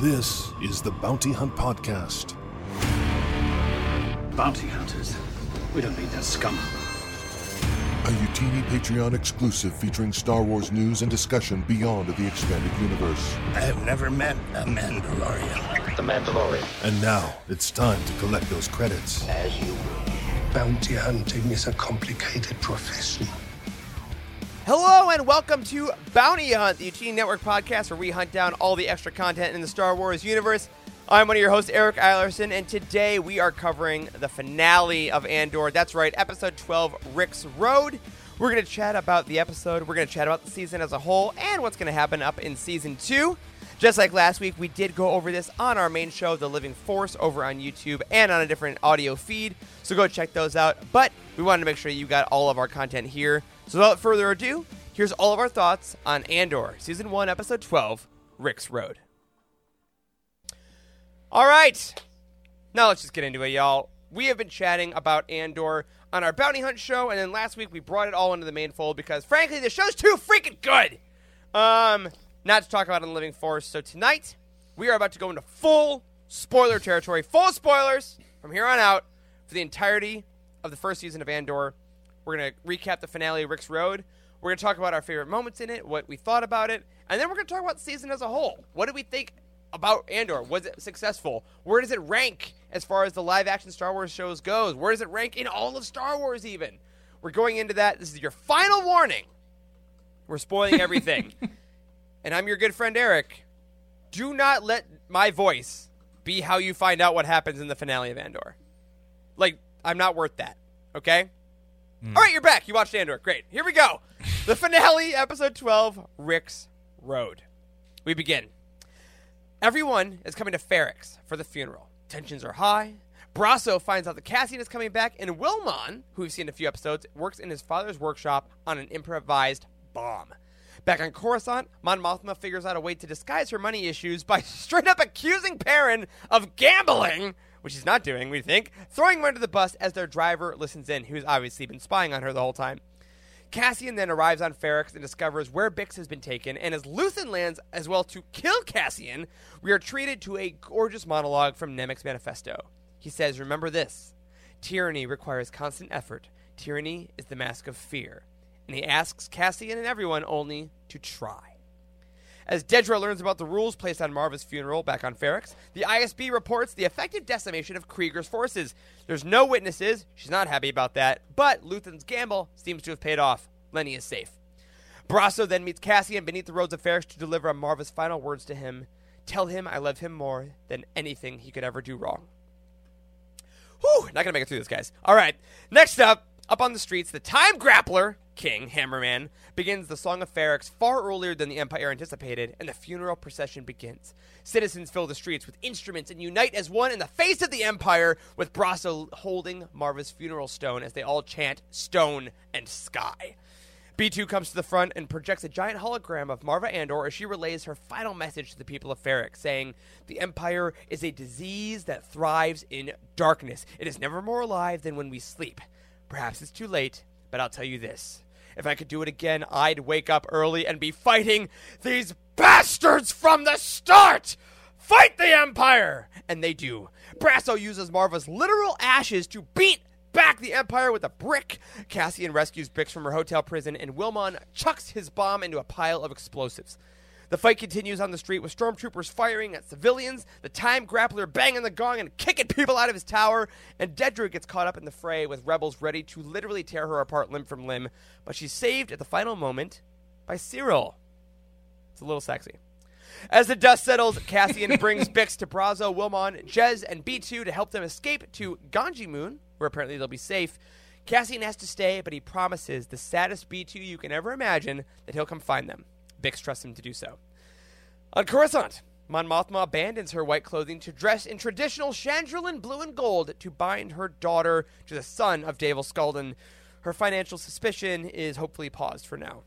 This is the Bounty Hunt Podcast. Bounty hunters. We don't need that scum. A Utini Patreon exclusive featuring Star Wars news and discussion beyond the expanded universe. I have never met a Mandalorian. The Mandalorian. And now it's time to collect those credits. As you will. Bounty hunting is a complicated profession. Hello and welcome to Bounty Hunt, the Utini Network podcast where we hunt down all the extra content in the Star Wars universe. I'm one of your hosts, Eric Eilerson, and today we are covering the finale of Andor. That's right, episode 12, Rix Road. We're going to chat about the episode, we're going to chat about the season as a whole, and what's going to happen up in season two. Just like last week, we did go over this on our main show, The Living Force, over on YouTube and on a different audio feed. So go check those out. But we wanted to make sure you got all of our content here. So without further ado, here's all of our thoughts on Andor, Season 1, Episode 12, Rix Road. All right. Now let's just get into it, y'all. We have been chatting about Andor on our Bounty Hunt show, and then last week we brought it all into the main fold because, frankly, the show's too freaking good. Um, not to talk about the Living Force. So tonight we are about to go into full spoiler territory, full spoilers from here on out for the entirety of the first season of Andor. We're gonna recap the finale of Rix Road. We're gonna talk about our favorite moments in it, what we thought about it, and then we're gonna talk about the season as a whole. What did we think about Andor? Was it successful? Where does it rank as far as the live action Star Wars shows goes? Where does it rank in all of Star Wars even? We're going into that. This is your final warning. We're spoiling everything. and I'm your good friend Eric. Do not let my voice be how you find out what happens in the finale of Andor. Like, I'm not worth that. Okay? Mm. All right, you're back. You watched Andor. Great. Here we go. The finale, episode 12, Rix Road. We begin. Everyone is coming to Ferrix for the funeral. Tensions are high. Brasso finds out that Cassian is coming back, and Wilmon, who we've seen a few episodes, works in his father's workshop on an improvised bomb. Back on Coruscant, Mon Mothma figures out a way to disguise her money issues by straight up accusing Perrin of gambling, which he's not doing, we think, throwing him under the bus as their driver listens in, who's obviously been spying on her the whole time. Cassian then arrives on Ferrix and discovers where Bix has been taken, and as Luthen lands as well to kill Cassian, we are treated to a gorgeous monologue from Nemik's manifesto. He says, Remember this tyranny requires constant effort, tyranny is the mask of fear. And he asks Cassian and everyone only to try. As Dedra learns about the rules placed on Marva's funeral back on Ferrix, the ISB reports the effective decimation of Kreegyr's forces. There's no witnesses, she's not happy about that, but Luthen's gamble seems to have paid off. Lonni is safe. Brasso then meets Cassian beneath the roads of Ferrix to deliver Marva's final words to him. Tell him I love him more than anything he could ever do wrong. Whew, not gonna make it through this, guys. All right, next up, up on the streets, the Time Grappler King Hammerman begins the Song of Ferrix far earlier than the Empire anticipated, and the funeral procession begins. Citizens fill the streets with instruments and unite as one in the face of the Empire, with Brasso holding Marva's funeral stone as they all chant "Stone and Sky." B2 comes to the front and projects a giant hologram of Marva Andor as she relays her final message to the people of Ferrix, saying, The Empire is a disease that thrives in darkness. It is never more alive than when we sleep. Perhaps it's too late, but I'll tell you this. If I could do it again, I'd wake up early and be fighting these bastards from the start! Fight the Empire! And they do. Brasso uses Marva's literal ashes to beat back the Empire with a brick. Cassian rescues Bix from her hotel prison, and Wilmon chucks his bomb into a pile of explosives. The fight continues on the street with stormtroopers firing at civilians, the time grappler banging the gong and kicking people out of his tower, and Dedra gets caught up in the fray with rebels ready to literally tear her apart limb from limb, but she's saved at the final moment by Syril. It's a little sexy. As the dust settles, Cassian brings Bix to Brasso, Wilmon, Jez, and B2 to help them escape to Ganji Moon, where apparently they'll be safe. Cassian has to stay, but he promises the saddest B2 you can ever imagine that he'll come find them. Bix trusts him to do so. On Coruscant, Mon Mothma abandons her white clothing to dress in traditional Chandrilan blue and gold to bind her daughter to the son of Davo Sculdun. Her financial suspicion is hopefully paused for now.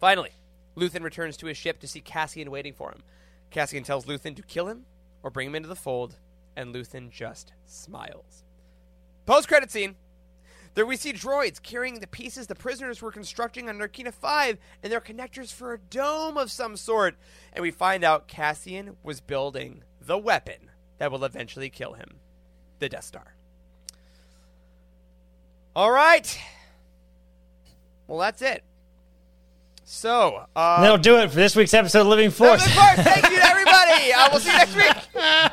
Finally, Luthen returns to his ship to see Cassian waiting for him. Cassian tells Luthen to kill him or bring him into the fold, and Luthen just smiles. Post credit scene. There we see droids carrying the pieces the prisoners were constructing on Narkina 5 and their connectors for a dome of some sort. And we find out Cassian was building the weapon that will eventually kill him the Death Star. All right. Well, that's it. So, uh, That'll do it for this week's episode of Living that was Force. Thank you to everybody. Uh, we'll see you next week.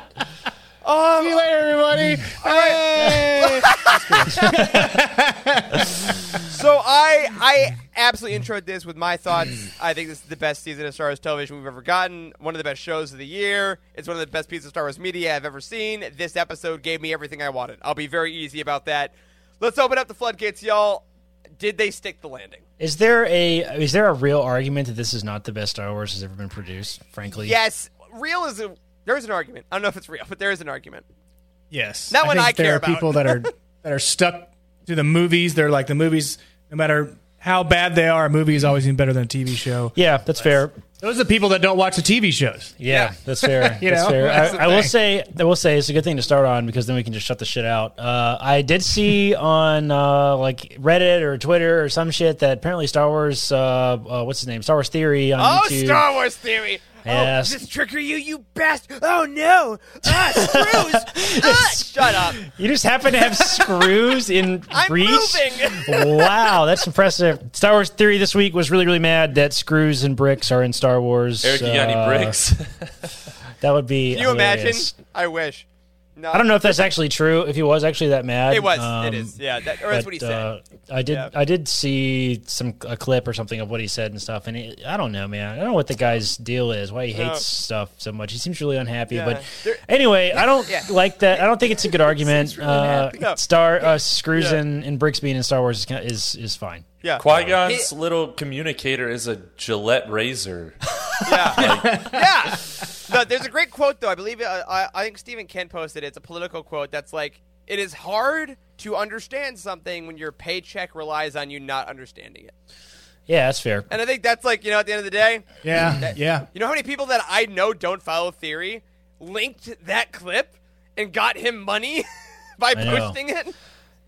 Oh. See you later, everybody. Hey! So I I absolutely introed this with my thoughts. I think this is the best season of Star Wars television we've ever gotten. One of the best shows of the year. It's one of the best pieces of Star Wars media I've ever seen. This episode gave me everything I wanted. I'll be very easy about that. Let's open up the floodgates, y'all. Did they stick the landing? Is there a is there a real argument that this is not the best Star Wars has ever been produced? Frankly, Yes. Real is a there is an argument. I don't know if it's real, but there is an argument. Yes, Not one think I there care are about. people that are that are stuck to the movies. They're like the movies, no matter how bad they are, a movie is always even better than a TV show. Yeah, that's fair. Those are the people that don't watch the TV shows. Yeah, Yeah. that's fair. You that's know, fair. that's I, I will say, I will say, it's a good thing to start on because then we can just shut the shit out. Uh, I did see on uh, like Reddit or Twitter or some shit that apparently Star Wars, uh, uh, what's his name, Star Wars Theory on Oh, YouTube. Star Wars theory. Yes. Oh, does this trigger you, you bastard? Oh no! Ah, screws! ah, shut up! You just happen to have screws in I'm reach. moving. wow, that's impressive. Star Wars Theory this week was really, really mad that screws and bricks are in Star Wars. Eric, you got Uh, any bricks? That would be. Can you imagine? I wish. No, I don't know if that's actually true. If he was actually that mad, It was. Um, it is. Yeah, that, or that's but, what he said. Uh, I did. Yeah. I did see some a clip or something of what he said and stuff. And it, I don't know, man. I don't know what the guy's deal is. Why he hates No. stuff so much. He seems really unhappy. Yeah. But There- anyway, I don't Yeah. like that. I don't think it's a good argument. uh, No. Star uh, screws Yeah. and, and bricks being in Star Wars is is is fine. yeah. Qui Gon's little communicator is a Gillette razor. Yeah. yeah. No, there's a great quote though. I believe uh, I, I think Stephen Kent posted it. It's a political quote that's like, "It is hard to understand something when your paycheck relies on you not understanding it." Yeah, that's fair. And I think that's like, you know, at the end of the day, Yeah, yeah. you know how many people that I know don't follow theory linked that clip and got him money by I know. posting it?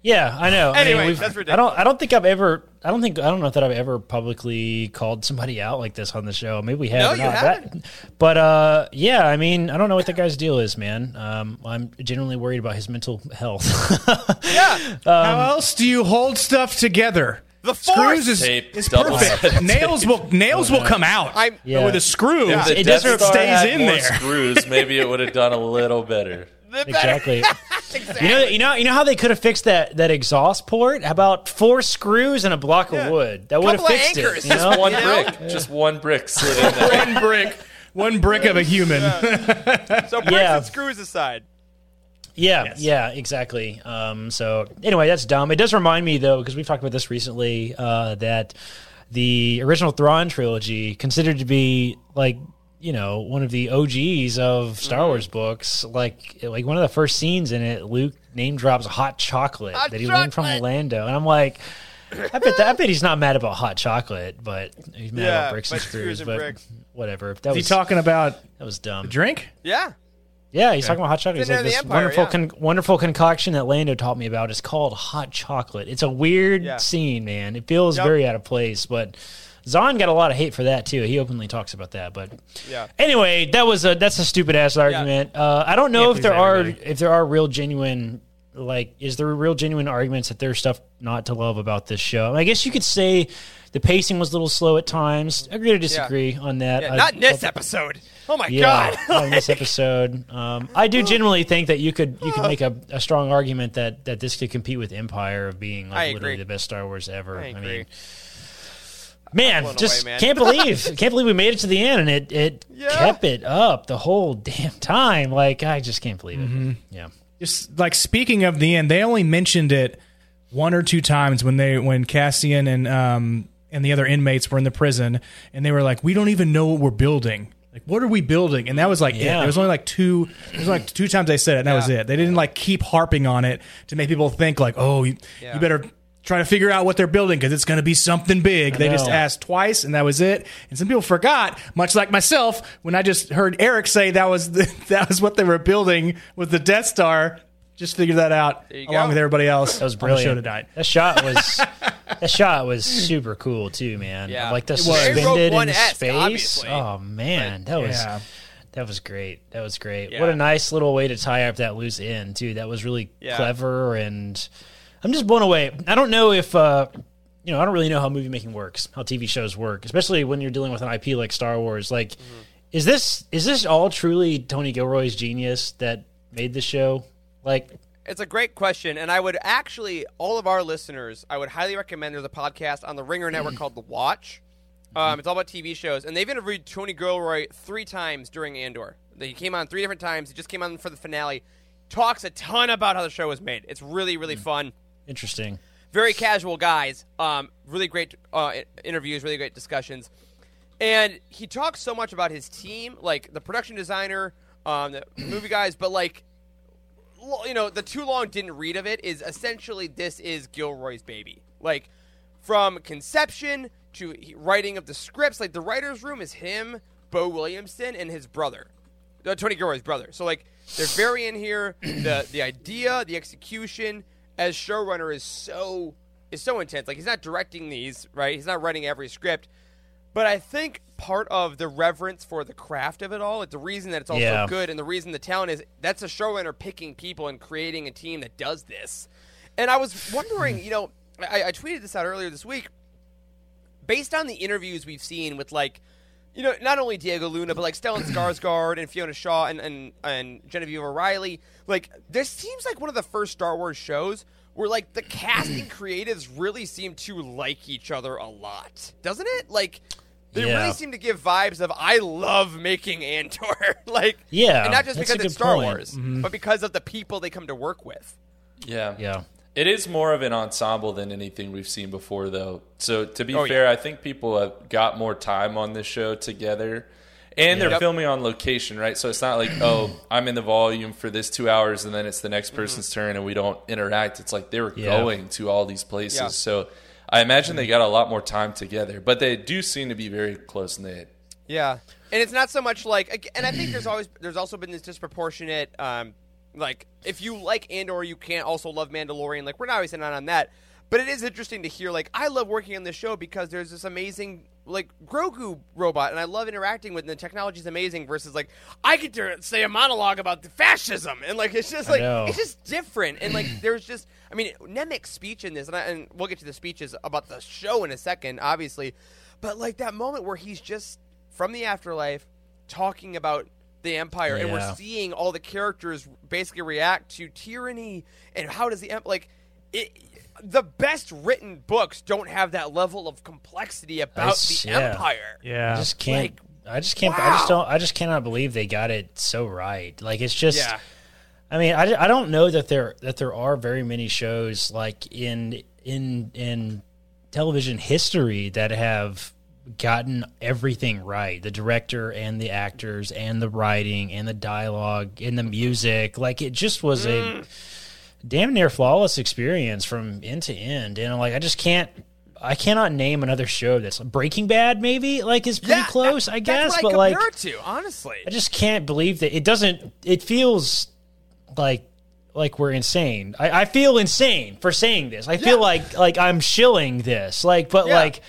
Yeah, I know. I mean, Anyway, we've- I don't. I don't think I've ever. I don't think. I don't know that I've ever publicly called somebody out like this on the show. Maybe we have. No, or you not. haven't. That- but uh, yeah. I mean, I don't know what the guy's deal is, man. Um, I'm genuinely worried about his mental health. Yeah. How else do you hold stuff together? The Screws force. is, Tape, is perfect. nails tape. will nails will come out. I'm Yeah. With a screw, If the It Death doesn't- Star stays had in more there. screws, maybe it would have done a little better. The exactly. exactly. You know. You know. You know how they could have fixed that that exhaust port? How about four screws and a block Yeah. of wood? That would have fixed anchors. it. You know? One You know? brick, just one brick slid in one brick, one brick of a human. so bricks Yeah. and screws aside. Yeah, Yes. yeah, exactly. Um, so anyway, that's dumb. It does remind me though, because we've talked about this recently, uh, that the original Thrawn trilogy, considered to be like you know one of the OGs of Star Mm-hmm. Wars books, like like one of the first scenes in it, Luke name drops hot chocolate Hot that he learned from chocolate. Lando, and I'm like. I bet that, I bet he's not mad about hot chocolate, but he's mad Yeah, about bricks and screws screws. and But bricks. whatever. That Is he was talking about that was dumb. the drink? Yeah. Yeah, he's talking about hot chocolate. He's like this Empire, wonderful, yeah. con- wonderful concoction that Lando taught me about. It's called hot chocolate. It's a weird Yeah. scene, man. It feels Yep. very out of place. But Zahn got a lot of hate for that too. He openly talks about that. But Yeah. anyway, that was a that's a stupid ass argument. Uh, I don't know Yeah, if please, there are everybody. if there are real genuine like is there real genuine arguments that there's stuff not to love about this show. I guess you could say the pacing was a little slow at times. Agree to disagree on that. Yeah, I- not in this episode. Oh my yeah, god. not in this episode. Um, I do genuinely think that you could you could make a, a strong argument that that this could compete with Empire of being I like agree. literally the best Star Wars ever. I agree. mean, man, just away, man. can't believe can't believe we made it to the end and it it Yeah. kept it up the whole damn time. Like I just can't believe it. Mm-hmm. Yeah. Just like speaking of the end, they only mentioned it one or two times when they when Cassian and um and the other inmates were in the prison, and they were like, "We don't even know what we're building." Like, what are we building? And that was like it. Yeah. There was only like two. There was like two times they said it, and that was it. They didn't like keep harping on it to make people think like, "Oh, you, Yeah. you better." Try to figure out what they're building because it's going to be something big. They just asked twice, and that was it. And some people forgot, much like myself, when I just heard Eric say that was the, that was what they were building with the Death Star just figured that out along go. with everybody else. That was On brilliant. the show tonight. That shot was that shot was super cool too, man. Yeah. like the It was. Very suspended in One-esque, space. obviously. Oh man, that was Yeah. that was great. That was great. Yeah. What a nice little way to tie up that loose end too. That was really Yeah. clever, and I'm just blown away. I don't know if. uh you know, I don't really know how movie making works, how TV shows work, especially when you're dealing with an IP like Star Wars. Like, Mm-hmm. is this is this all truly Tony Gilroy's genius that made the show? Like, It's a great question, and I would actually all of our listeners, I would highly recommend. There's a podcast on the Ringer Network called The Watch. Um, it's all about TV shows, and they've interviewed Tony Gilroy three times during Andor. He came on three different times. He just came on for the finale. Talks a ton about how the show was made. It's really, really fun. Interesting. Very casual guys. Um, really great uh, interviews. Really great discussions. And he talks so much about his team, like the production designer, um, the movie guys, but like you know, the too long didn't read of it is essentially this is Gilroy's baby. Like from conception to writing of the scripts, like the writers' room is him, Beau Willimon, and his brother, uh, Tony Gilroy's brother. So like they're very in here. the The idea, the execution as showrunner is so is so intense. Like he's not directing these, right? He's not writing every script. But I think part of the reverence for the craft of it all, like the reason that it's all Yeah. so good, and the reason the talent is that's a showrunner picking people and creating a team that does this. And I was wondering, you know, I, I tweeted this out earlier this week. Based on the interviews we've seen with like, you know, not only Diego Luna, but like Stellan Skarsgård and Fiona Shaw and, and and Genevieve O'Reilly, like this seems like one of the first Star Wars shows where like the casting creatives really seem to like each other a lot, doesn't it? Like they Yeah. really seem to give vibes of I love making Andor, like Yeah, and not just because it's Star point. Wars, but because of the people they come to work with. Yeah. Yeah. It is more of an ensemble than anything we've seen before, though. So to be Oh, fair, yeah. I think people have got more time on this show together, and they're filming on location, right? So it's not like, oh, I'm in the volume for this two hours, and then it's the next Mm-hmm. person's turn, and we don't interact. It's like they were Yeah. going to all these places, Yeah. so I imagine they got a lot more time together. But they do seem to be very close knit. Yeah, and it's not so much like, and I think there's always there's also been this disproportionate, um, like if you like Andor, you can't also love Mandalorian. Like we're not always not on that, but it is interesting to hear. Like I love working on this show because there's this amazing like Grogu robot, and I love interacting with. And the technology's amazing. Versus like I get to say a monologue about the fascism, and like it's just like it's just different. And like there's just, I mean, Nemik's speech in this, and, I, and we'll get to the speeches about the show in a second, obviously. But like that moment where he's just from the afterlife talking about the empire, and we're seeing all the characters basically react to tyranny and how does the Empire like it. The best written books don't have that level of complexity about It's- the yeah. empire. Yeah. I just can't. Like, I just can't. I just don't. I just cannot believe they got it so right. Like it's just. Yeah. I mean, I, I don't know that there that there are very many shows like in in in television history that have gotten everything right. The director and the actors and the writing and the dialogue and the music. Like it just was Mm. a damn near flawless experience from end to end. And like I just can't I cannot name another show that's Breaking Bad maybe like is pretty Yeah, close, I guess, That's but I like to, honestly. I just can't believe that it doesn't. It feels like like we're insane. I, I feel insane for saying this. I feel like like I'm shilling this. Like, but Yeah. like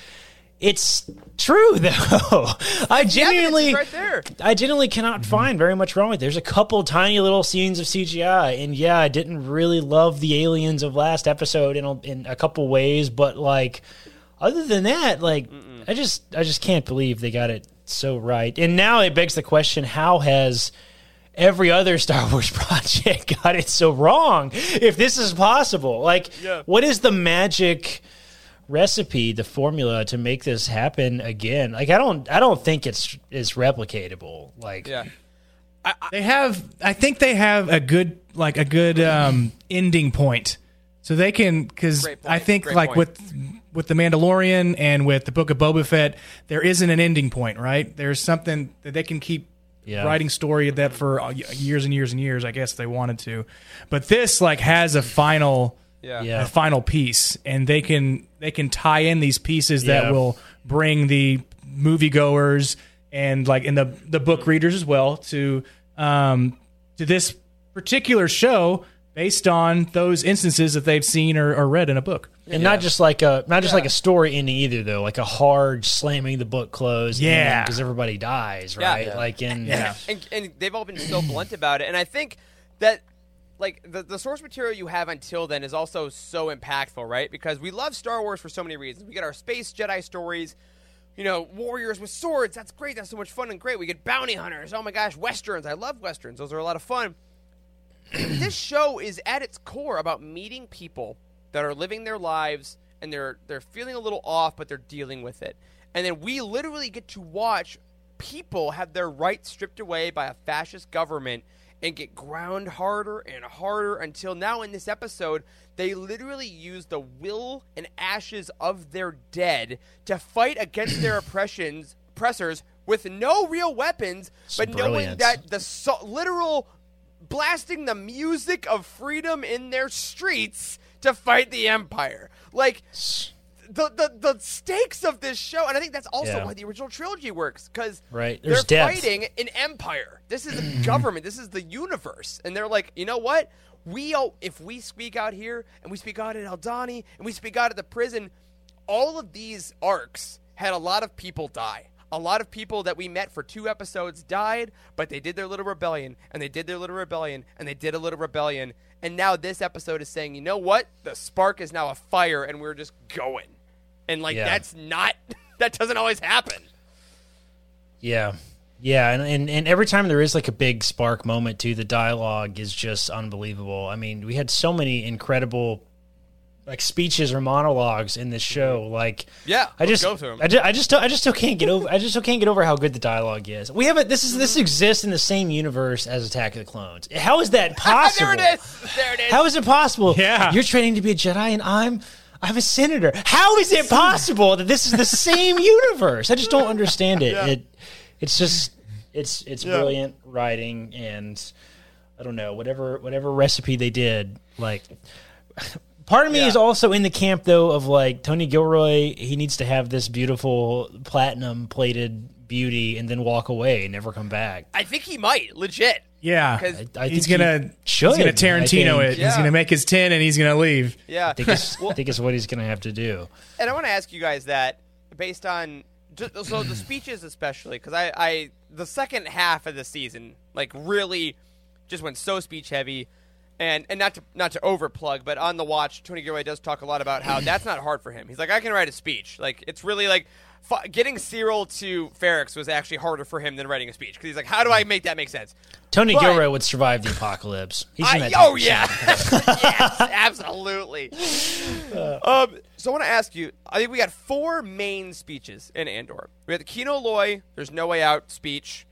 it's true though. I genuinely right there. I genuinely cannot find very much wrong with it. There's a couple tiny little scenes of CGI, and yeah, I didn't really love the aliens of last episode in a, in a couple ways, but like other than that, like I just I just can't believe they got it so right. And now it begs the question: How has every other Star Wars project got it so wrong? If this is possible, like, Yeah. what is the magic? Recipe the formula to make this happen again like i don't i don't think it's it's replicatable like Yeah. They have, I think they have a good, like a good um, ending point, so they can because I think great like point. with with the Mandalorian and with the Book of Boba Fett, there isn't an ending point, right? There's something that they can keep Yeah. writing story of that for uh, years and years and years. I guess if they wanted to, but this like has a final. Yeah. Yeah. a final piece, and they can they can tie in these pieces that Yeah. will bring the moviegoers and like in the the book readers as well to um to this particular show based on those instances that they've seen or, or read in a book. and not just like a not just like a story ending either though, like a hard slamming the book closed. Yeah. because everybody dies, right? Yeah. Like in Yeah. and, and they've all been so blunt about it. And I think that like the, the source material you have until then is also so impactful, right? Because we love Star Wars for so many reasons. We get our space Jedi stories, you know, warriors with swords. That's great. That's so much fun and great. We get bounty hunters. Oh my gosh, westerns. I love westerns. Those are a lot of fun. this show is at its core about meeting people that are living their lives and they're they're feeling a little off, but they're dealing with it. And then we literally get to watch people have their rights stripped away by a fascist government and get ground harder and harder until now in this episode they literally use the will and ashes of their dead to fight against their oppressions oppressors with no real weapons but knowing that the so- literal blasting the music of freedom in their streets to fight the empire. Like the the, the stakes of this show, and I think that's also Yeah. why the original trilogy works because Right. they're depth. fighting an empire. This is a government. This is the universe, and they're like, you know what? We all, if we speak out here and we speak out at Aldhani and we speak out at the prison, all of these arcs had a lot of people die. A lot of people that we met for two episodes died, but they did their little rebellion, and they did their little rebellion, and they did a little rebellion, and now this episode is saying, you know what? The spark is now a fire, and we're just going, and like Yeah. that's not that doesn't always happen. Yeah. Yeah, and, and and every time there is like a big spark moment too, the dialogue is just unbelievable. I mean, we had so many incredible like speeches or monologues in this mm-hmm. show. Like, Yeah, I let's just, go through 'em. I just, I just, I just still can't get over. I just still can't get over how good the dialogue is. We have it. This is this mm-hmm. exists in the same universe as Attack of the Clones. How is that possible? there it is. There it is. How is it possible? Yeah. You're training to be a Jedi and I'm I'm a senator. How is it possible that this is the same universe? I just don't understand it. It it's just it's it's brilliant writing and I don't know, whatever whatever recipe they did, like Part of me Yeah. is also in the camp though of like Tony Gilroy, he needs to have this beautiful platinum plated beauty and then walk away and never come back. I think he might legit. Yeah, 'Cause I he's gonna should. he's gonna Tarantino think- it. He's gonna make his ten and he's gonna leave. Yeah. I think it's, I think it's what he's going to have to do. And I want to ask you guys that based on so the speeches especially because I, I the second half of the season like really just went so speech heavy and and not to not to overplug but on the watch Tony Gilroy does talk a lot about how that's not hard for him he's like I can write a speech like it's really like f- getting Syril to Ferrix was actually harder for him than writing a speech because he's like how do I make that make sense Tony But- Gilroy would survive the apocalypse. He's in that oh yeah, yes, absolutely. um, so I want to ask you. I think we got four main speeches in Andor. We had the Kino Loy, "There's no way out" speech,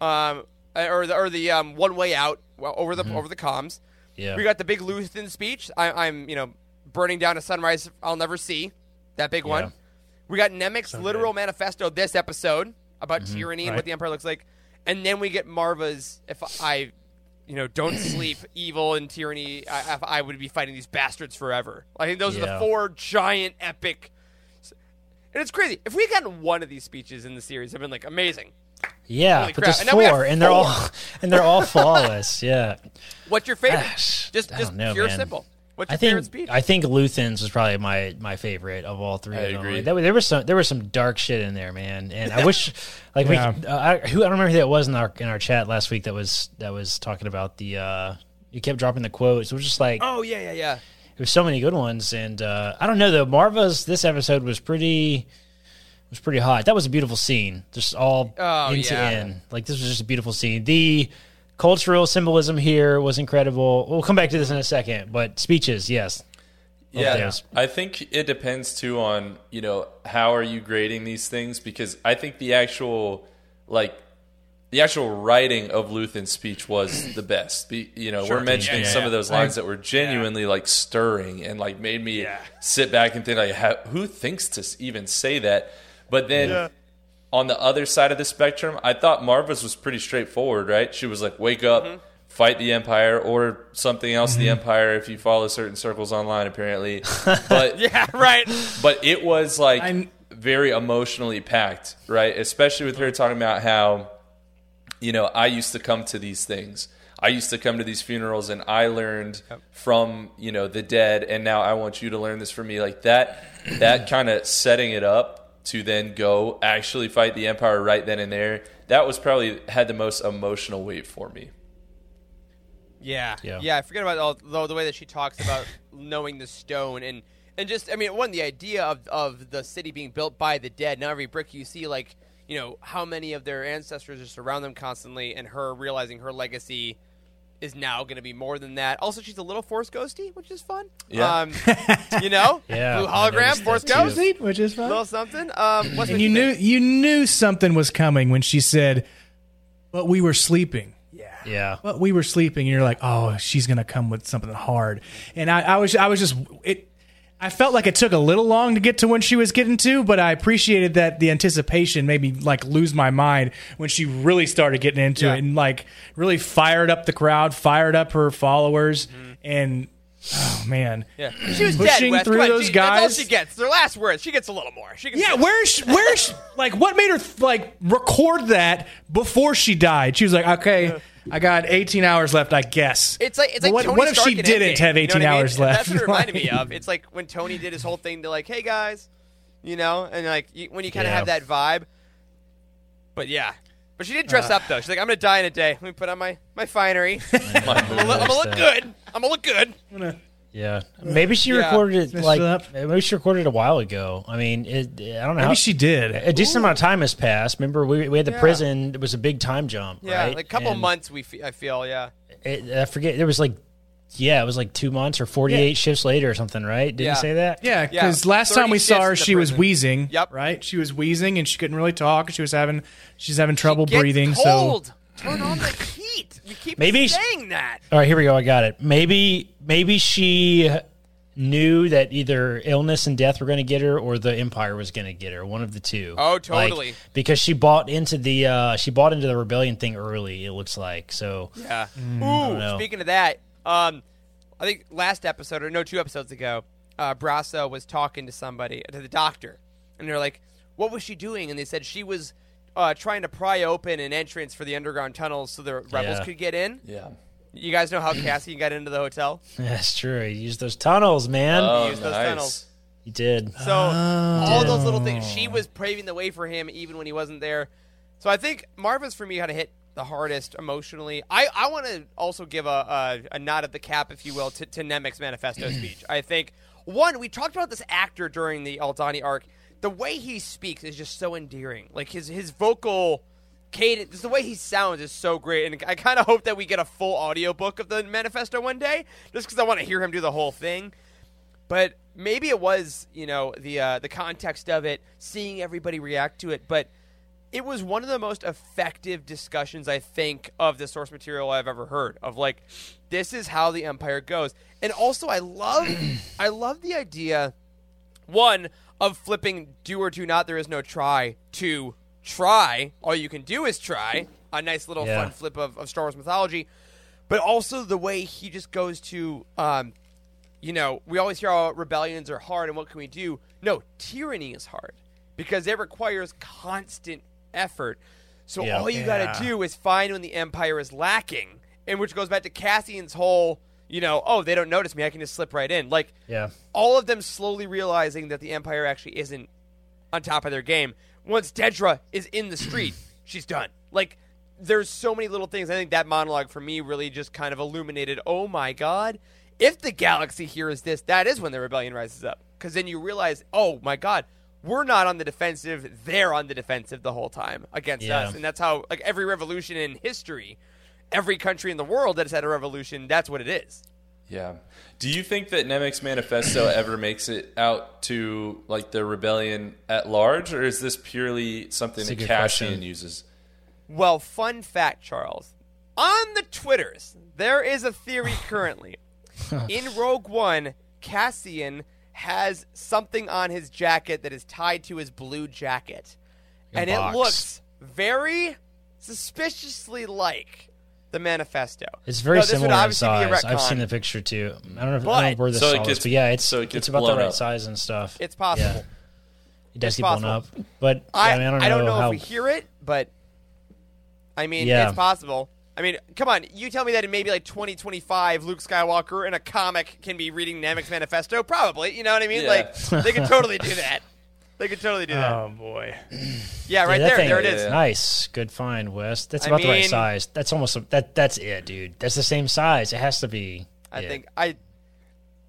um, or the or the um, one way out well, over the over the comms. Yeah. We got the big Luthen speech. I, I'm you know burning down a sunrise I'll never see. That big Yeah. one. We got Nemik's literal manifesto this episode about mm-hmm. tyranny and what the Empire looks like, and then we get Marva's. If I, you know, don't sleep, evil and tyranny. I, if I would be fighting these bastards forever. I think those are the four giant epic. And it's crazy. If we gotten one of these speeches in the series, I've been like amazing. Yeah, Holy but crap. there's And four, and they're all and they're all flawless. Yeah, What's your favorite? Gosh, just just know, pure man. simple. What's your I favorite think speech? I think Luthen's was probably my my favorite of all three. I of them. agree. Like, that was- there was some there was some dark shit in there, man. And I wish like Yeah. we uh, I, who I don't remember who that was in our in our chat last week that was that was talking about the. uh You kept dropping the quotes. It was just like oh yeah, yeah, yeah. There's so many good ones, and uh, I don't know though. Marva's this episode was pretty was pretty hot. That was a beautiful scene, just all Oh, end to yeah. end. Like this was just a beautiful scene. The cultural symbolism here was incredible. We'll come back to this in a second, but speeches, yes, Yeah. I think it depends too on you know how are you grading these things because I think the actual like the actual writing of Luthen's speech was the best. Be, you know, we're mentioning Yeah, yeah, some yeah. of those lines that were genuinely like stirring and like made me sit back and think like, who thinks to even say that? But then on the other side of the spectrum, I thought Marva's was pretty straightforward, right? She was like, wake up, Mm-hmm. fight the Empire, or something else the Empire if you follow certain circles online, apparently. But Yeah, right. but it was like I'm- very emotionally packed, right? Especially with her talking about how, you know, I used to come to these things. I used to come to these funerals and I learned from you know the dead, and now I want you to learn this from me. Like that, that kind of setting it up to then go actually fight the Empire right then and there. That was probably had the most emotional weight for me. Yeah, Yeah. yeah. I forget about all the, the way that she talks about knowing the stone and and just I mean, one the idea of of the city being built by the dead. Now every brick you see, like you know, how many of their ancestors just around them constantly, and her realizing her legacy is now going to be more than that. Also, she's a little Force ghosty, which is fun. Yeah. um, you know, Yeah, blue hologram, Force that too. which is fun. little something. Um, what's and you knew you knew something was coming when she said, "But we were sleeping." Yeah. Yeah. But we were sleeping, and you're like, "Oh, she's gonna come with something hard." And I, I was, I was just it. I felt like it took a little long to get to when she was getting to, but I appreciated that the anticipation made me like lose my mind when she really started getting into Yeah. it and like really fired up the crowd, fired up her followers, mm-hmm. and oh man, Yeah, she was Pushing dead. Through on, those she, That's all guys. she gets. Their last words. She gets a little more. She gets Yeah, where's where's like what made her like record that before she died? She was like, okay, I got 18 hours left, I guess. It's like it's like what, Tony what if Stark she didn't Endgame, have you know 18 I mean? hours left? That's what it reminded me of. It's like when Tony did his whole thing to like, hey guys, you know, and like you, when you kind of Yeah. have that vibe. But yeah, but she did dress uh. up though. She's like, I'm gonna die in a day. Let me put on my my finery. I'm gonna look, I'm gonna look good. I'm gonna look good. Yeah, maybe she Yeah. recorded it Messed like it up. maybe she recorded it a while ago. I mean, it, I don't know. how, Maybe she did. A decent amount of time has passed. Remember, we, we had the Yeah. prison. It was a big time jump. Yeah, right? like a couple And months. We fe- I feel yeah. It, I forget. There was like, yeah, it was like two months or forty eight shifts later or something. Right? Didn't Yeah. you say that? Yeah, Yeah, because last 30 time we saw shifts her, in the she was prison. wheezing. Yep. Right? She was wheezing and she couldn't really talk. She was having she's having trouble Gets breathing. cold. Turn on the heat. We keep Maybe- saying that. All right, here we go. I got it. Maybe maybe she knew that either illness and death were going to get her or the empire was going to get her one of the two Oh, Like, totally. because she bought into the uh she bought into the rebellion thing early it looks like so Yeah. know. Ooh, speaking of that, um, I think last episode or no, two episodes ago, uh, Brasso was talking to somebody, to the doctor, and they're like, "What was she doing?" And they said she was uh, trying to pry open an entrance for the underground tunnels so the rebels Yeah. could get in. Yeah. You guys know how Cassian got into the hotel? that's true he used those tunnels man Oh, used those nice. tunnels. he did So all those little things, she was paving the way for him even when he wasn't there. So I think Marva's for me kind to hit the hardest emotionally. I, I want to also give a, a a nod at the cap, if you will, to, to Nemik's manifesto speech. I think one we talked about this actor during the Aldhani arc. The way he speaks is just so endearing. Like his his vocal cadence, the way he sounds is so great. And I kind of hope that we get a full audiobook of the manifesto one day, just because I want to hear him do the whole thing but maybe it was you know the uh, the context of it, seeing everybody react to it. But it was one of the most effective discussions I think of the source material I've ever heard. Of like, this is how the empire goes, and also I love I love the idea one of flipping do or do not there is no try to try all you can do is try a nice little Yeah. fun flip of, of star wars mythology but also the way he just goes to um, you know, we always hear how rebellions are hard and what can we do? No, tyranny is hard because it requires constant effort. So Yeah. all you Yeah. got to do is find when the empire is lacking, and which goes back to Cassian's whole, you know, oh, they don't notice me, I can just slip right in. Like, yeah all of them slowly realizing that the empire actually isn't on top of their game. Once Dedra is in the street, she's done. Like, there's so many little things. I think that monologue for me really just kind of illuminated. Oh my god, if the galaxy hears this, that is when the rebellion rises up. Because then you realize, oh my god, we're not on the defensive; they're on the defensive the whole time against Yeah. us. And that's how, like every revolution in history, every country in the world that has had a revolution, that's what it is. Yeah. Do you think that Nemik's manifesto ever makes it out to like the rebellion at large, or is this purely something That's that good Cassian question. uses? Well, fun fact, Charles. On the Twitters, there is a theory currently. In Rogue One, Cassian has something on his jacket that is tied to his blue jacket. A and box. it looks very suspiciously like the manifesto. it's very Now, this would similar in obviously be size I've seen the picture too I don't know, if, I But- don't know where this So it saw this, gets- but yeah it's so it it's about the right up. size and stuff It's possible. yeah. it does It's get blown up but I, I, mean, I don't know, know how if we hear it, but I mean, Yeah. it's possible. I mean, come on. You tell me that in maybe like 2025, Luke Skywalker in a comic can be reading Nemik's manifesto? Probably. You know what I mean? Yeah. Like, they could totally do that. They could totally do that. Oh boy. yeah, right there. There it is. Yeah. Nice, good find, Wes. That's I about the right mean- size. That's almost that. That's it, dude. That's the same size. It has to be. I it. think I,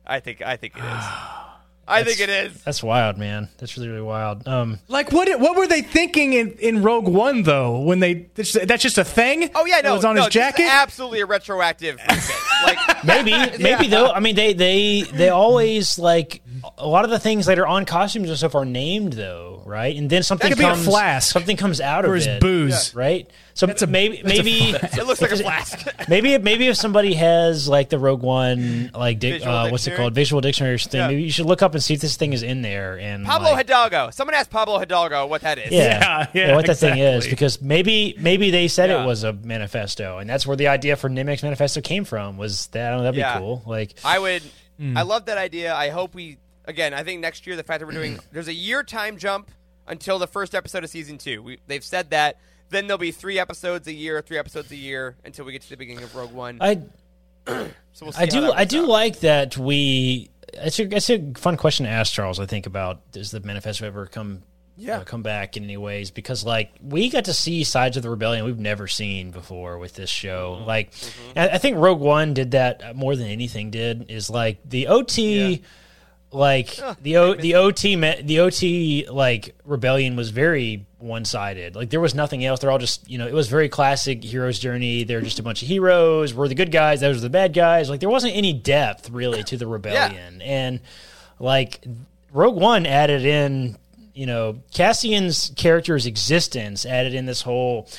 I think I think it is. I think it is. that's wild, man. That's really really wild. Um, Like what? What were they thinking in, in Rogue One though? When they that's just, a thing? Oh yeah, That no, was on no, his jacket. absolutely a retroactive. like, maybe, maybe though. I mean, they they they always like a lot of the things that are on costumes and stuff are named though, right? And then something could be a comes, flask something comes out for of his it, booze. right? So it's maybe maybe it looks like a flask. maybe maybe if somebody has like the Rogue One like di- uh, what's it called visual dictionary or something, Yeah. maybe you should look up and see if this thing is in there. And Pablo like, Hidalgo. Someone asked Pablo Hidalgo what that is. Yeah, Yeah, yeah, what that thing is because maybe maybe they said Yeah. it was a manifesto, and that's where the idea for Nemik's manifesto came from. Was that I don't know, that'd Yeah. be cool? Like, I would. Hmm. I love that idea. I hope we again. I think next year the fact that we're doing there's a year time jump until the first episode of season two. We, they've said that. Then there'll be three episodes a year, three episodes a year until we get to the beginning of Rogue One. I so we'll see I do I do out. like that we. It's a, it's a fun question to ask Charles. I think about does the manifesto ever come Yeah. uh, come back in any ways because like we got to see sides of the rebellion we've never seen before with this show. Mm-hmm. Like I, I think Rogue One did that more than anything did is like the OT. Like the o, the OT me- the OT like rebellion was very one sided. Like there was nothing else. They're all just you know it was very classic hero's journey. They're just a bunch of heroes. We're the good guys. Those are the bad guys. Like there wasn't any depth really to the rebellion. And like Rogue One added in you know Cassian's character's existence added in this whole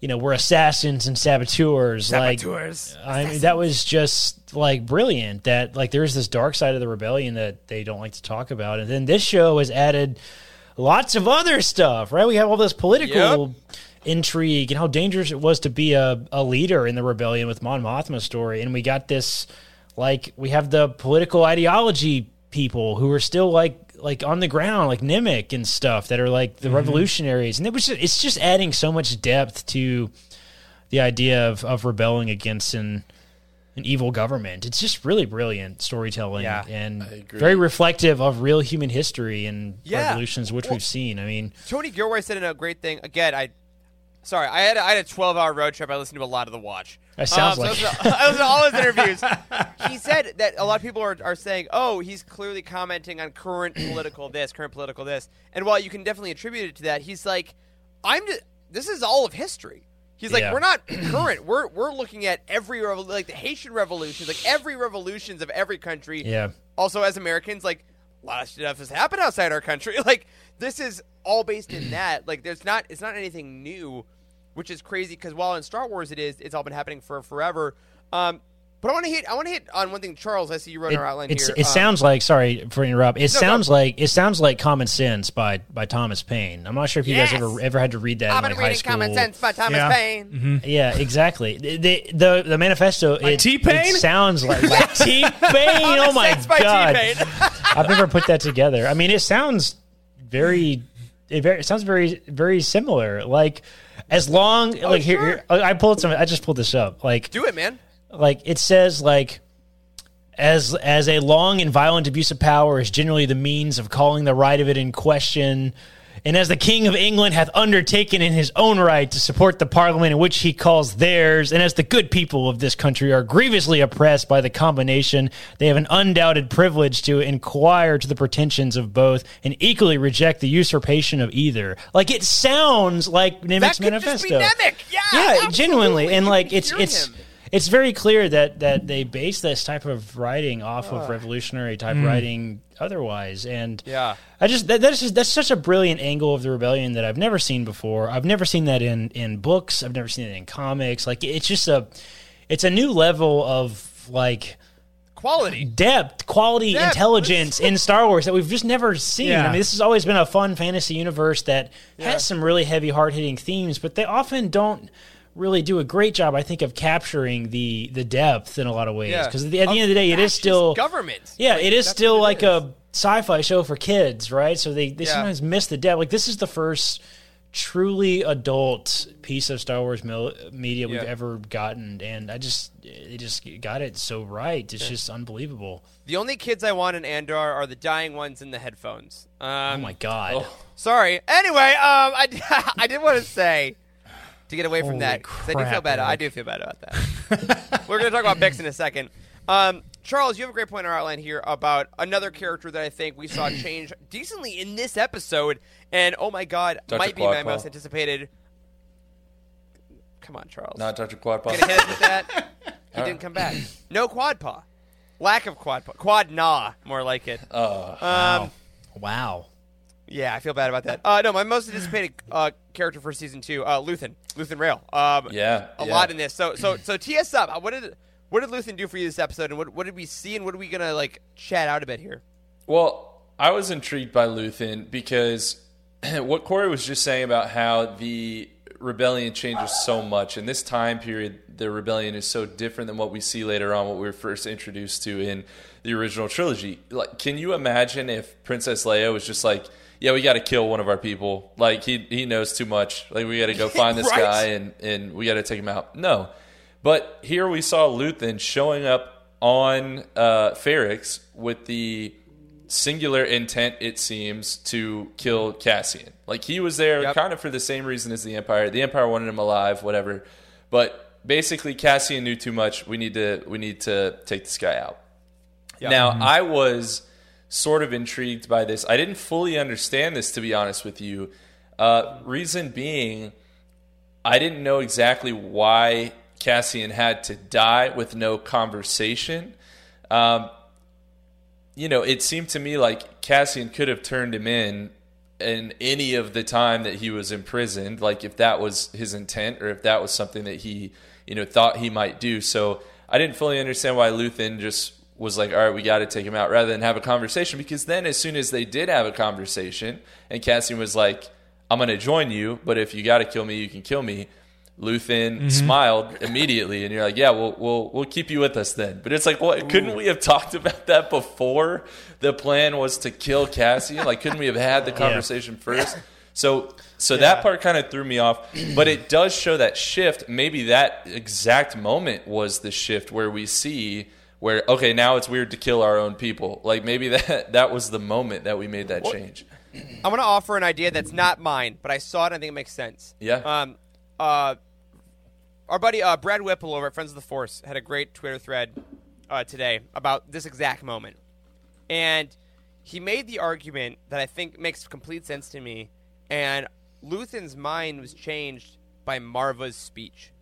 you know we're assassins and saboteurs. Saboteurs. Like I mean that was just like brilliant. That like there's this dark side of the rebellion that they don't like to talk about, and then this show has added lots of other stuff. Right? We have all this political. Intrigue and how dangerous it was to be a, a leader in the rebellion with Mon Mothma's story, and we got this like we have the political ideology people who are still like like on the ground like Nemik and stuff that are like the mm-hmm. revolutionaries and it was just, it's just adding so much depth to the idea of, of rebelling against an an evil government it's just really brilliant storytelling Yeah. and very reflective of real human history and Yeah. revolutions which Well- we've seen i mean Tony Gilroy said in a great thing. Again, I sorry, I had a, I had a 12 hour road trip. I listened to a lot of the watch. That sounds Um, like so I listened to- I listened all his interviews. he said that a lot of people are, are saying, "Oh, he's clearly commenting on current political this, current political this." And while you can definitely attribute it to that, he's like, "I'm just, this is all of history." He's like, Yeah. "We're not current. We're we're looking at every revol- like the Haitian revolution, like every revolutions of every country." yeah also as Americans, like a lot of stuff has happened outside our country. Like this is all based in that. Like there's not it's not anything new, which is crazy because while in Star Wars it is, it's all been happening for forever. Um, but I want to hit I want to hit on one thing, Charles. I see you wrote it, our outline it's- here. it Um, sounds like sorry for interrupt. It No, sounds go. like it sounds like Common Sense by by Thomas Paine. I'm not sure if you Yes. guys ever ever had to read that I've in been like high reading school. Common Sense by Thomas Yeah. Paine. Yeah, exactly. The the the, the manifesto it, T-Pain? it sounds like, like T Paine. oh my Sense god! T-Pain. I've never put that together. I mean, it sounds very it, very, it sounds very very similar. Like as long oh, like here, here I pulled some. I just pulled this up. Like Do it, man. like it says like as as a long and violent abuse of power is generally the means of calling the right of it in question and as the king of england hath undertaken in his own right to support the parliament in which he calls theirs and as the good people of this country are grievously oppressed by the combination they have an undoubted privilege to inquire to the pretensions of both and equally reject the usurpation of either like it sounds like could manifesto just be Nemik. Yeah, yeah absolutely. genuinely and like it's it's him. It's very clear that that they base this type of writing off of revolutionary type hmm. writing otherwise and Yeah. i just that, that's just that's such a brilliant angle of the rebellion that i've never seen before i've never seen that in in books i've never seen it in comics like it's just a it's a new level of like Quality. depth, quality, Depth. intelligence in Star Wars that we've just never seen. Yeah. I mean, this has always been a fun fantasy universe that has some really heavy, hard hitting themes, but they often don't really do a great job, I think, of capturing the the depth in a lot of ways. Yeah. Because at the, at the end of the day, it is still government. Yeah, Like, it is still it like is. a sci-fi show for kids, right? So they, they Yeah. sometimes miss the depth. Like this is the first truly adult piece of Star Wars mil- media we've Yeah. ever gotten, and I just they just got it so right. It's just unbelievable. The only kids I want in Andor are the dying ones in the headphones. Um, Oh my god! Sorry. Anyway, um, I, I did want to say to get away from Holy that 'cause I do feel crap, bad. I do feel bad about that. We're going to talk about Bix in a second. Um, Charles, you have a great point in our outline here about another character that I think we saw change decently in this episode, and oh my god, Dr. might be my Quadpaw. most anticipated. Come on, Charles. Not Dr. Quadpaw. Gonna hit us with that. He didn't come back. No quad paw. Lack of quad paw. Quad nah, more like it. Um, Wow. Yeah, I feel bad about that. Uh, no, my most anticipated uh, character for season two, uh, Luthen, Luthen Rael. Um, Yeah, a yeah. lot in this. So, so, so tee us up. What did what did Luthen do for you this episode, and what what did we see, and what are we gonna like chat out a bit here? Well, I was intrigued by Luthen because what Corey was just saying about how the rebellion changes so much. In this time period, the rebellion is so different than what we see later on, what we were first introduced to in the original trilogy. Like, can you imagine if Princess Leia was just like, "Yeah, we got to kill one of our people. Like, he he knows too much. Like, we got to go find this Right. guy and and we got to take him out." No, but here we saw Luthen showing up on uh, Ferrix with the singular intent, it seems, to kill Cassian. Like he was there Yep. kind of for the same reason as the Empire. The Empire wanted him alive, whatever. But basically, Cassian knew too much. We need to we need to take this guy out. Now, I was sort of intrigued by this. I didn't fully understand this, to be honest with you. Uh, reason being, I didn't know exactly why Cassian had to die with no conversation. Um, you know, it seemed to me like Cassian could have turned him in in any of the time that he was imprisoned, like if that was his intent or if that was something that he, you know, thought he might do. So I didn't fully understand why Luthen just was like, all right, we got to take him out rather than have a conversation. Because then, as soon as they did have a conversation, and Cassian was like, I'm going to join you, but if you got to kill me, you can kill me. Luthen mm-hmm. smiled immediately, and you're like, "Yeah, we'll we'll we'll keep you with us then." But it's like, what? Couldn't we have talked about that before the plan was to kill Cassian? Like, couldn't we have had the conversation first? So so that part kind of threw me off, but it does show that shift. Maybe that exact moment was the shift where we see where okay, now it's weird to kill our own people. Like maybe that that was the moment that we made that change. I'm going to offer an idea that's not mine, but I saw it and I think it makes sense. Yeah. Um, uh, our buddy uh, Brad Whipple over at Friends of the Force had a great Twitter thread uh, today about this exact moment. And he made the argument that I think makes complete sense to me. And Luthen's mind was changed by Marva's speech.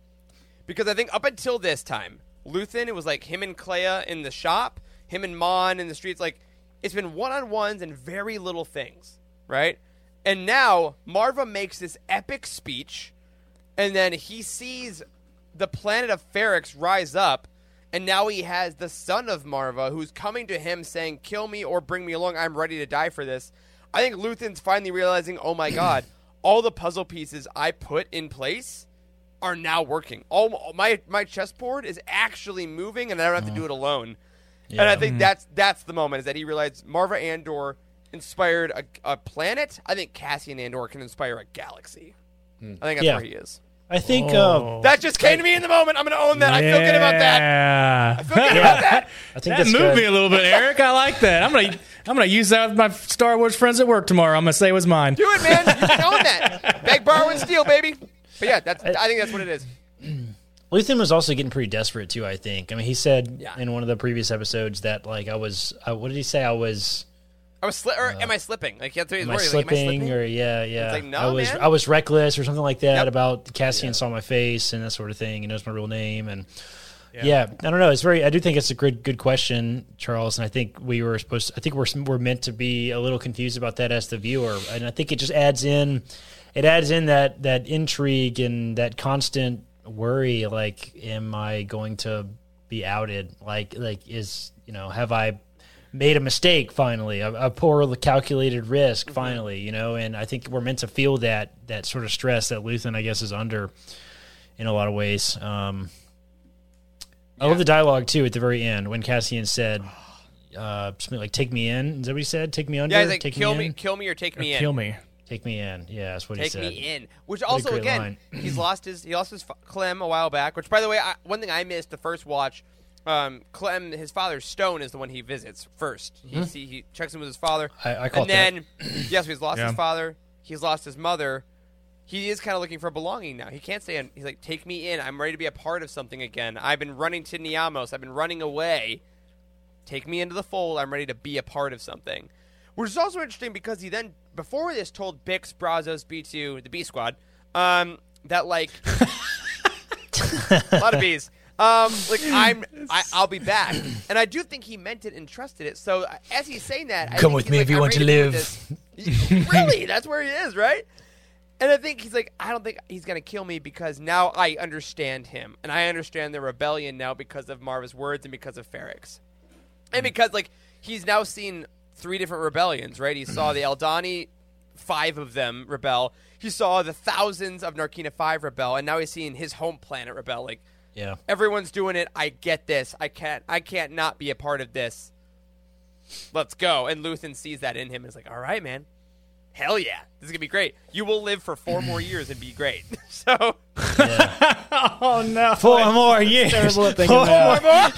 Because I think up until this time, Luthen, it was like him and Kleya in the shop, him and Mon in the streets. Like, it's been one on ones and very little things, right? And now Marva makes this epic speech, and then he sees the planet of Ferrix rise up, and now he has the son of Marva who's coming to him saying, Kill me or bring me along. I'm ready to die for this. I think Luthen's finally realizing, oh my god, all the puzzle pieces I put in place are now working. All my my chessboard is actually moving, and I don't have to do it alone. And I think that's that's the moment is that he realized Marva Andor inspired a, a planet. I think Cassian Andor can inspire a galaxy. I think that's Yeah. where he is. I think Oh. uh, That just came to me in the moment. I'm going to own that. I feel good about that. I feel good about that. I think That that's moved good. me a little bit, Eric. I like that. I'm gonna I'm gonna use that with my Star Wars friends at work tomorrow. I'm gonna say it was mine. Do it, man. You can own that. Beg, borrow, and steal, baby. But yeah, that's. I think that's what it is. Luthen was also getting pretty desperate too. I think. I mean, he said Yeah. in one of the previous episodes that like I was. Uh, what did he say? I was. I was sli- or am I slipping? Like, what he's Am I slipping, Like, am I slipping? or yeah, yeah? like, no, I was man. I was reckless or something like that Yep. about Cassian saw my face and that sort of thing. He knows my real name and yeah. I don't know. It's very. I do think it's a good good question, Charles. And I think we were supposed. I think we're we're meant to be a little confused about that as the viewer. And I think it just adds in. It adds in that that intrigue and that constant worry. Like, am I going to be outed? Like, like is you know have I made a mistake finally, a, a poor calculated risk finally, you know, and I think we're meant to feel that that sort of stress that Luthen, I guess, is under in a lot of ways. Um, I love the dialogue too at the very end when Cassian said uh, something like "Take me in." Is that what he said? Take me under. Yeah, he's like, take kill me, me, in? kill me, or take me in. Kill me. Take me in. Yeah, that's what he said. Take me in. Which also again, line. he's lost his he lost his Clem a while back. Which by the way, I, one thing I missed the first watch. Um, Clem, his father Stone, is the one he visits 1st He see, he checks in with his father, Mm-hmm. I- I caught and then yes, he's lost Yeah. his father. He's lost his mother. He is kind of looking for belonging now. He can't stay in. He's like, take me in. I'm ready to be a part of something again. I've been running to Niamos. I've been running away. Take me into the fold. I'm ready to be a part of something. Which is also interesting because he then, before this, told Bix, Brasso, B2, the B Squad, um, that like a lot of bees. Um, like I'm, I, I'll be back, and I do think he meant it and trusted it. So as he's saying that, I Come with me like, if you "I'm want to live." this." really, that's where he is, right? And I think he's like, I don't think he's gonna kill me because now I understand him, and I understand the rebellion now because of Marva's words and because of Ferrix, and because like he's now seen three different rebellions, right? He saw the Aldhani, five of them rebel. He saw the thousands of Narkina Five rebel, and now he's seeing his home planet rebel. Like Yeah. everyone's doing it. I get this. I can't. I can't not be a part of this. Let's go. And Luthen sees that in him and is like, "All right, man, hell yeah, this is gonna be great. You will live for four more years and be great." so Oh no! Four more years. terrible at thinking Four that.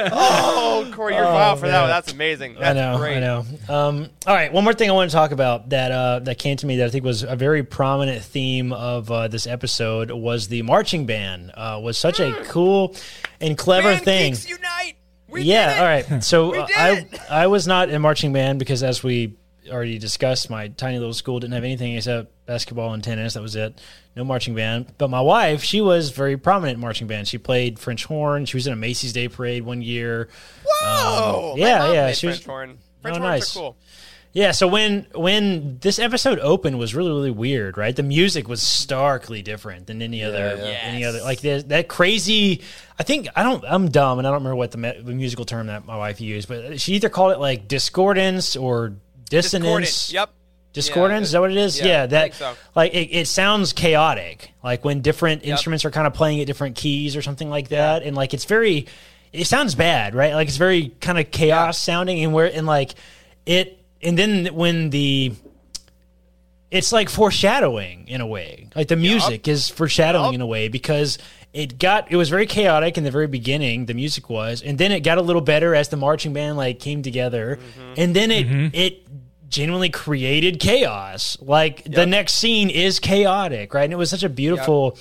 oh, Corey, you're wild for that one. That's amazing. That's I know, great. I know. Um, all right, one more thing I want to talk about that uh, that came to me that I think was a very prominent theme of uh, this episode was the marching band. Uh, was such a cool and clever Man, thing. Unite. We yeah, all right. So uh, I. I was not in marching band because as we already discussed, my tiny little school didn't have anything except basketball and tennis. That was it. No marching band. But my wife, she was very prominent in marching band. She played French horn. She was in a Macy's Day Parade one year. Whoa. Um, yeah, yeah, she was- French horn. French Oh, horns nice. are cool. Yeah, so when when this episode opened was really really weird, right? The music was starkly different than any other yeah. any Yes. other like there's that crazy. I think I don't I'm dumb and I don't remember what the, me- the musical term that my wife used, but she either called it like discordance or dissonance. Discordant. Yep. Discordance, Yeah, is that what it is? yeah, Yeah, I that think so. like it, it sounds chaotic. Like when different instruments are kind of playing at different keys or something like that, and like it's very, it sounds bad, right? Like it's very kind of chaos sounding, and where and like it, and then when the, it's like foreshadowing in a way. Like the music is foreshadowing Yup. in a way because it got it was very chaotic in the very beginning. The music was, and then it got a little better as the marching band like came together, Mm-hmm. and then it it genuinely created chaos. Like the next scene is chaotic, right? And it was such a beautiful.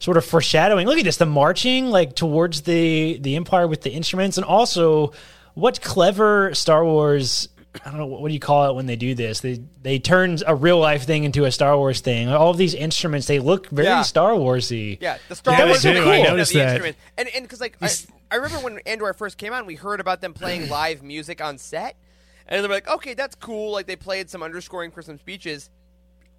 Sort of foreshadowing. Look at this, the marching like towards the the Empire with the instruments, and also what clever Star Wars I don't know what, what do you call it when they do this. They they turn a real life thing into a Star Wars thing. All of these instruments they look very Yeah. Star Warsy. Yeah, the Star Yeah, Wars are I cool. noticed the that. instruments. And and because like I, I remember when Andor first came on, we heard about them playing live music on set, and they were like, okay, that's cool. Like they played some underscoring for some speeches.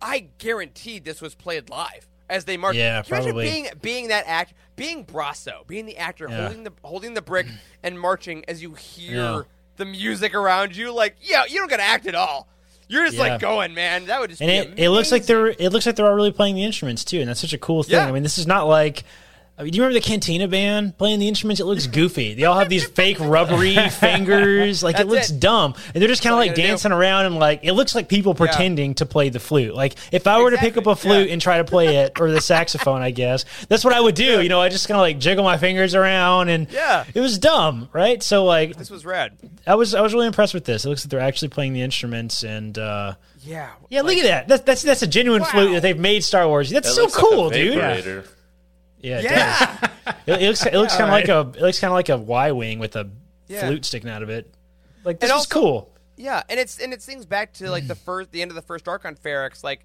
I guaranteed this was played live as they marched. Yeah, Can you probably. imagine being being that act, being Brasso, being the actor Yeah. holding the holding the brick and marching as you hear. The music around you. Like, yeah, you don't got to act at all. You're just Yeah. like going, man. That would just and be it, it looks like they're it looks like they're all really playing the instruments too, and that's such a cool thing. Yeah. I mean, this is not like. I mean, do you remember the Cantina band playing the instruments? It looks goofy. They all have these fake rubbery fingers. Like it looks it. dumb, and they're just kind of like you gonna do? dancing around and like it looks like people pretending to play the flute. Like if I were to pick up a flute Yeah. and try to play it or the saxophone, I guess that's what I would do. You know, I just kind of like jiggle my fingers around, and Yeah. it was dumb, right? So like This was rad. I was I was really impressed with this. It looks like they're actually playing the instruments and. uh Yeah. yeah, look at that. That's that's that's a genuine Wow. flute that they've made Star Wars. That's That so looks cool, like a dude. Yeah, it Yeah. does. It, it looks it looks kind of like a it looks kind of like a Y wing with a Yeah. flute sticking out of it. Like this And is also- cool. Yeah, and it's and it things back to like the first, the end of the first arc on Ferrix. Like,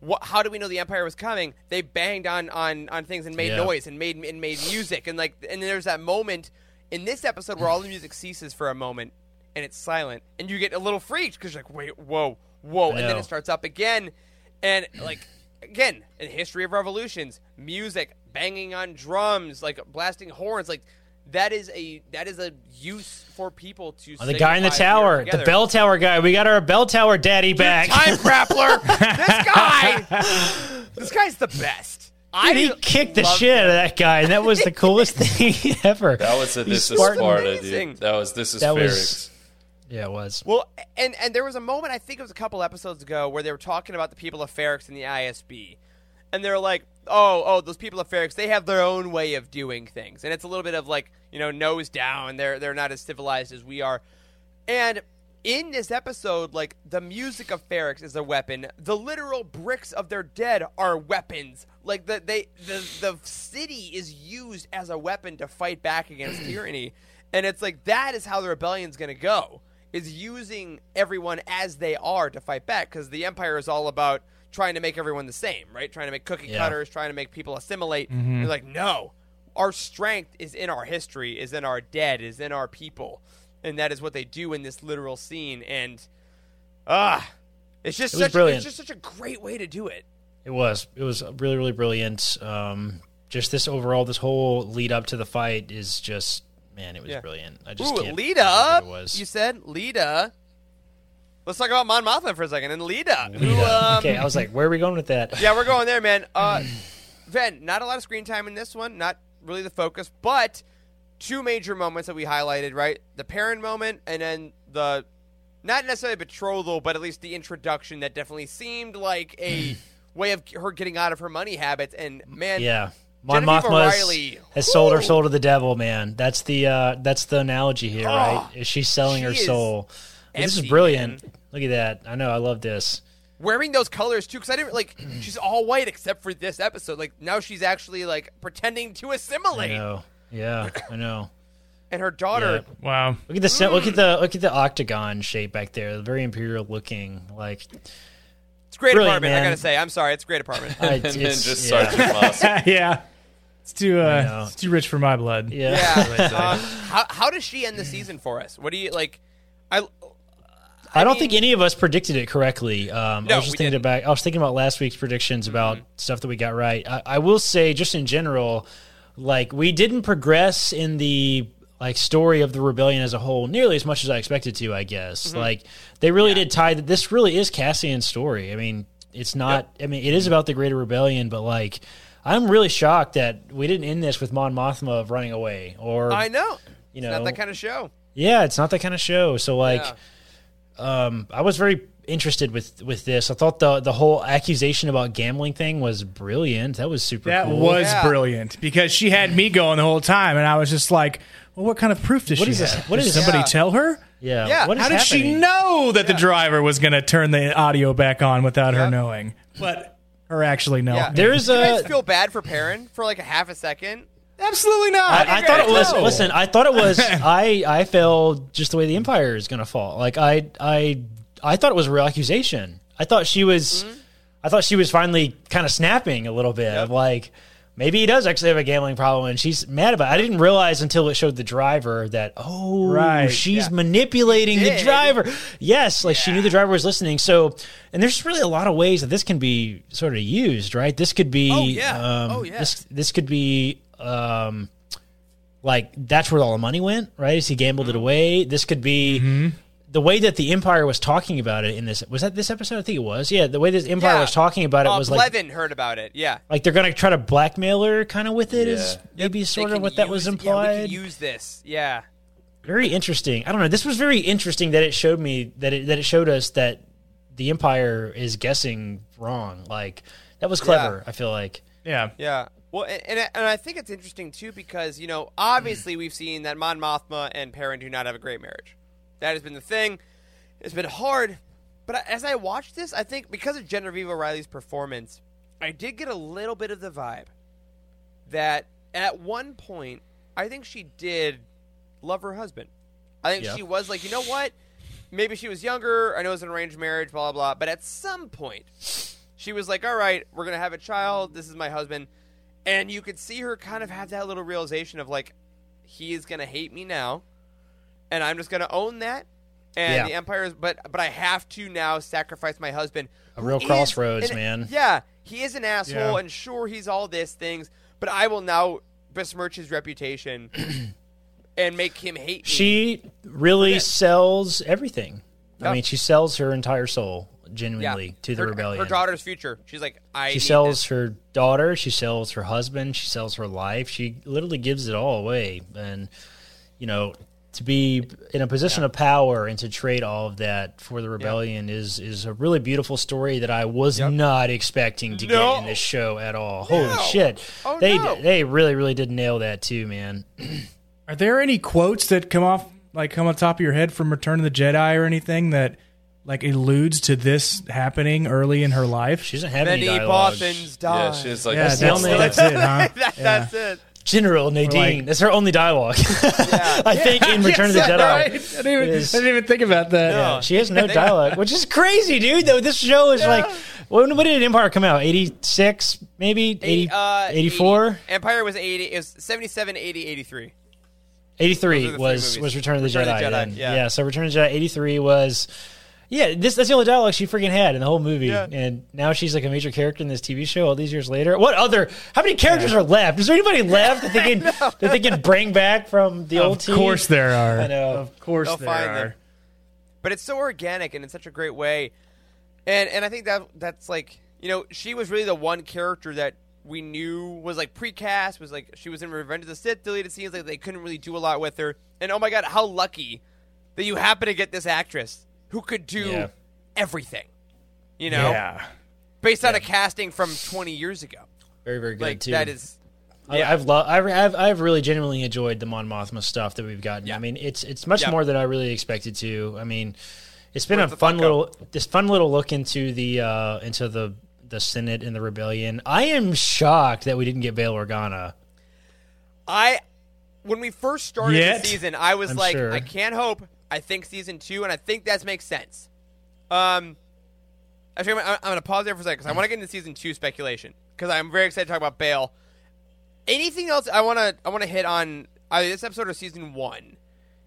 what? How do we know the Empire was coming? They banged on on on things and made Yeah. noise and made and made music and like and there's that moment in this episode where all the music ceases for a moment and it's silent and you get a little freaked because you're like, wait, whoa, whoa, and then it starts up again, and like again, in history of revolutions, music, banging on drums, like blasting horns, like. That is a that is a use for people to. Oh, the guy in the tower, the bell tower guy. We got our bell tower daddy back. Time grappler. this guy. This guy's the best. I Dude, he kicked the love shit out of that guy, and that was the coolest thing ever. That was a This is Spartan. Sparta, amazing. dude. That was This is That was- Ferrix. Yeah, it was. Well, and and there was a moment I think it was a couple episodes ago where they were talking about the people of Ferrix and the ISB, and they're like, "Oh, oh, those people of Ferrix, they have their own way of doing things," and it's a little bit of like, you know, nose down. They're they're not as civilized as we are, and in this episode, like the music of Ferrix is a weapon. The literal bricks of their dead are weapons. Like the they the the city is used as a weapon to fight back against tyranny, and it's like that is how the rebellion's gonna go. Is using everyone as they are to fight back because the empire is all about trying to make everyone the same, right? Trying to make cookie Yeah. cutters, trying to make people assimilate. They're like, no, our strength is in our history, is in our dead, is in our people, and that is what they do in this literal scene. And ah, it's just It such brilliant. it's just such a great way to do it. It was. It was really, really brilliant. Um, just this overall, this whole lead up to the fight is just, man, it was Yeah. brilliant. I just Ooh, can't Lita, it was. you said Lita. Let's talk about Mon Mothma for a second. And Lita, who, um, okay, I was like, where are we going with that? yeah, we're going there, man. Uh, Ven, not a lot of screen time in this one, not really the focus, but two major moments that we highlighted, right? The Perrin moment, and then the not necessarily betrothal, but at least the introduction that definitely seemed like a way of her getting out of her money habits. And man, Yeah. Mon Mothma has sold her soul to the devil, man. That's the uh, that's the analogy here, right? Is she selling her she is soul? But this is brilliant. man. Look at that. I know. I love this. wearing those colors too because i didn't like she's all white except for this episode like now she's actually like pretending to I assimilate know. Yeah, I know. and her daughter Yeah. Wow. Look at the se- look at the look at the octagon shape back there. Very imperial looking. Like it's great Brilliant, apartment i gotta say i'm sorry it's a great apartment I, and then it's- just yeah. Sergeant Moss. yeah. It's too uh, it's too rich for my blood. Yeah. yeah uh, how, how does she end the season for us what do you like i I, don't mean- think any of us predicted it correctly. Um, No, I was just thinking didn't. about. I was thinking about last week's predictions about stuff that we got right. I, I will say, just in general, like we didn't progress in the like story of the rebellion as a whole nearly as much as I expected to. I guess like they really did tie that. This really is Cassian's story. I mean, it's not. I mean, it is about the Greater Rebellion, but like. I'm really shocked that we didn't end this with Mon Mothma of running away, or i know you it's know, not that kind of show yeah, it's not that kind of show. So like, Yeah. Um, I was very interested with with this. I thought the the whole accusation about gambling thing was brilliant. That was super That cool. was Yeah. brilliant because she had me going the whole time, and I was just like, "Well, what kind of proof does What she is this- what Did somebody Yeah. tell her? yeah. Yeah. What is How did she know that the driver was going to turn the audio back on without her knowing? But her actually knowing. yeah There's Did you guys feel bad for Perrin for like a half a second Absolutely not. I, I thought it was. No. Listen, I thought it was. I I felt just the way the Empire is going to fall. Like I I I thought it was a real accusation. I thought she was. Mm-hmm. I thought she was finally kind of snapping a little bit of like. Maybe he does actually have a gambling problem, and she's mad about. it. I didn't realize until it showed the driver that oh, Right, she's yeah. manipulating the driver. Yes, like she knew the driver was listening. So, and there's really a lot of ways that this can be sort of used, right? This could be, Oh, yeah. um, Oh, yeah. This this could be, um, like that's where all the money went, right? As he gambled Mm-hmm. it away. This could be the way that the Empire was talking about it in this. Was that this episode? I think it was. Yeah, the way this Empire Yeah. was talking about it uh, was like Blevin heard about it yeah like they're gonna try to blackmail her kind of with it. Is Yeah. maybe They sort of what that use- was yeah, we implied. can use this yeah very interesting. I don't know. This was very interesting that it showed me that it that it showed us that the Empire is guessing wrong. Like that was clever. I feel like. yeah. Yeah. Well, and, and I think it's interesting too because you know obviously we've seen that Mon Mothma and Perrin do not have a great marriage. That has been the thing. It's been hard, but as I watched this, I think because of Genevieve O'Reilly's performance, I did get a little bit of the vibe that at one point I think she did love her husband. I think Yeah. she was like, you know what? Maybe she was younger. I know it was an arranged marriage, blah blah blah. But at some point, she was like, "All right, we're gonna have a child. This is my husband," and you could see her kind of have that little realization of like, he is gonna hate me now, and I'm just gonna own that. And Yeah. the empire is, but but I have to now sacrifice my husband. A who real is crossroads, an- man. Yeah, he is an asshole, Yeah. and sure, he's all these things, but I will now besmirch his reputation and make him hate me. She really sells everything. I mean, she sells her entire soul genuinely to the her, rebellion. Her daughter's future. She's like, I. she need sells this. her daughter. She sells her husband. She sells her life. She literally gives it all away. And you know, to be in a position of power and to trade all of that for the rebellion is is a really beautiful story that I was not expecting to No. get in this show at all. Holy shit! Oh, they no. they really really did nail that too, man. Are there any quotes that come off like come on top of your head from Return of the Jedi or anything that like alludes to this happening early in her life? She doesn't have any Many dialogue. Bothans die. Yeah, she's like, yeah, the that's, only- that's it, huh? That- That's it. General Madine. like- That's her only dialogue. I think in Return of the Jedi. right. I didn't, even, is- I didn't even think about that. Yeah, she has no dialogue, which is crazy, dude. Though this show is like, when, when did Empire come out? Eighty six, maybe 80, uh, 84? 80. Empire was 80. It was 77, 80, 83. 83 Those are the three was was Return of the Return Jedi. of the Jedi, then. yeah. so Return of the Jedi 83 was yeah, this that's the only dialogue she freaking had in the whole movie. Yeah. And now she's like a major character in this TV show all these years later. What other how many characters are left? Is there anybody left that they can that they can bring back from the old TV? Of course there are. I know. Of course They'll there are. them. But it's so organic and in such a great way. And and I think that that's like, you know, she was really the one character that we knew was like precast, was like she was in Revenge of the Sith, deleted scenes, like they couldn't really do a lot with her. And oh my god, how lucky that you happen to get this actress who could do Yeah. everything. You know? Yeah. Based on a casting from twenty years ago. Very very good Like too. that is I- yeah. I've lo- I've, I've I've really genuinely enjoyed the Mon Mothma stuff that we've gotten. Yeah. I mean, it's it's much Yeah. more than I really expected to. I mean, it's been Where's a fun Funko? little this fun little look into the uh into the the Senate and the rebellion. I am shocked that we didn't get Bail Organa. I when we first started Yet? the season, I was I'm like, sure. I can't hope. I think season two, and I think that makes sense. Um, actually, I'm, I'm going to pause there for a second because I want to get into season two speculation because I'm very excited to talk about Bail. Anything else I want to I want to hit on either this episode or season one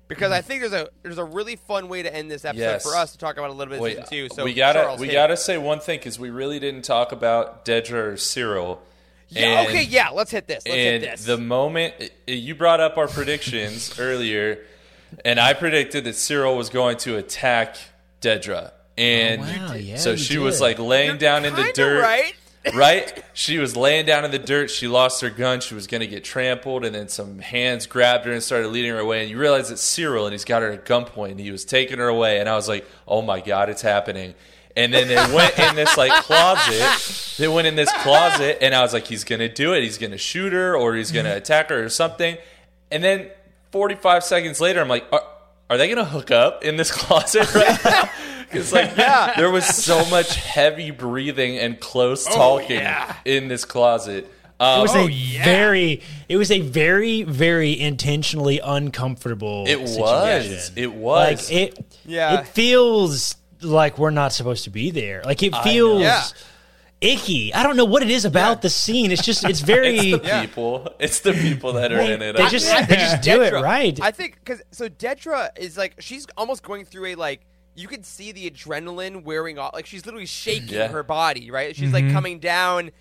because I think there's a there's a really fun way to end this episode Yes. for us to talk about a little bit of Wait, season two. So we gotta Charles, we hit gotta say one thing because we really didn't talk about Dedra or Syril. Yeah, And- okay, yeah. Let's hit this. Let's hit and this. the moment you brought up our predictions earlier, and I predicted that Syril was going to attack Dedra, and Oh, wow, yeah, so you she was like laying You're down in the dirt. right? right? She was laying down in the dirt. She lost her gun. She was going to get trampled, and then some hands grabbed her and started leading her away. And you realize it's Syril, and he's got her at gunpoint. And he was taking her away, and I was like, "Oh my god, it's happening!" And then they went in this like closet. They went in this closet, and I was like, "He's going to do it. He's going to shoot her, or he's going to mm-hmm. attack her, or something." And then 45 seconds later, I'm like, "Are, are they going to hook up in this closet right now?" Because like, yeah, there was so much heavy breathing and close talking in this closet. Um, It was Oh, a very it was a very very intentionally uncomfortable. It was. It was. like it. Yeah. it feels like we're not supposed to be there. Like it know. feels Yeah. Icky. I don't know what it is about the scene. It's just it's very. it's the people. It's the people that are in it. They I just think. they just do it right. I think because so Dedra is like she's almost going through a like you can see the adrenaline wearing off. Like she's literally shaking Yeah. her body. Right? She's like mm-hmm. coming down,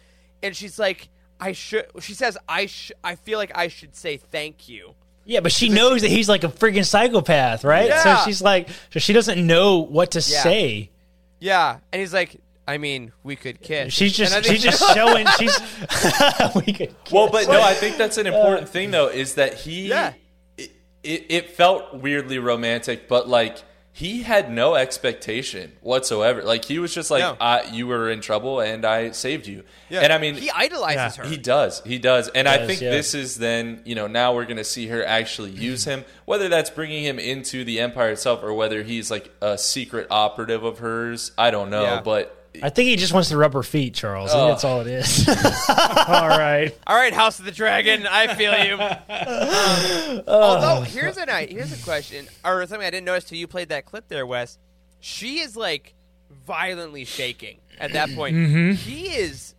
and she's like, I should. She says, I sh- I feel like I should say thank you. yeah, but she knows that he's like a freaking psychopath, right? Yeah. So she's like, so she doesn't know what to Yeah. say. Yeah, and he's like, I mean, we could kiss. She's just think- she's just showing she's we could Well, but no, I think that's an uh, important thing though. Is that he? Yeah. It, it, it felt weirdly romantic, but like he had no expectation whatsoever. Like he was just like, No. I, "You were in trouble, and I saved you." Yeah. And I mean, he idolizes her. He does. He does. And I Does, think yeah. this is then, you know, now we're going to see her actually use him, whether that's bringing him into the Empire itself or whether he's like a secret operative of hers. I don't know. Yeah. But I think he just wants to rub her feet, Charles. I think Oh. that's all it is. All right. All right, House of the Dragon, I feel you. Um, although here's a night, here's a question, or something I didn't notice till you played that clip there, Wes. She is like violently shaking at that point. He is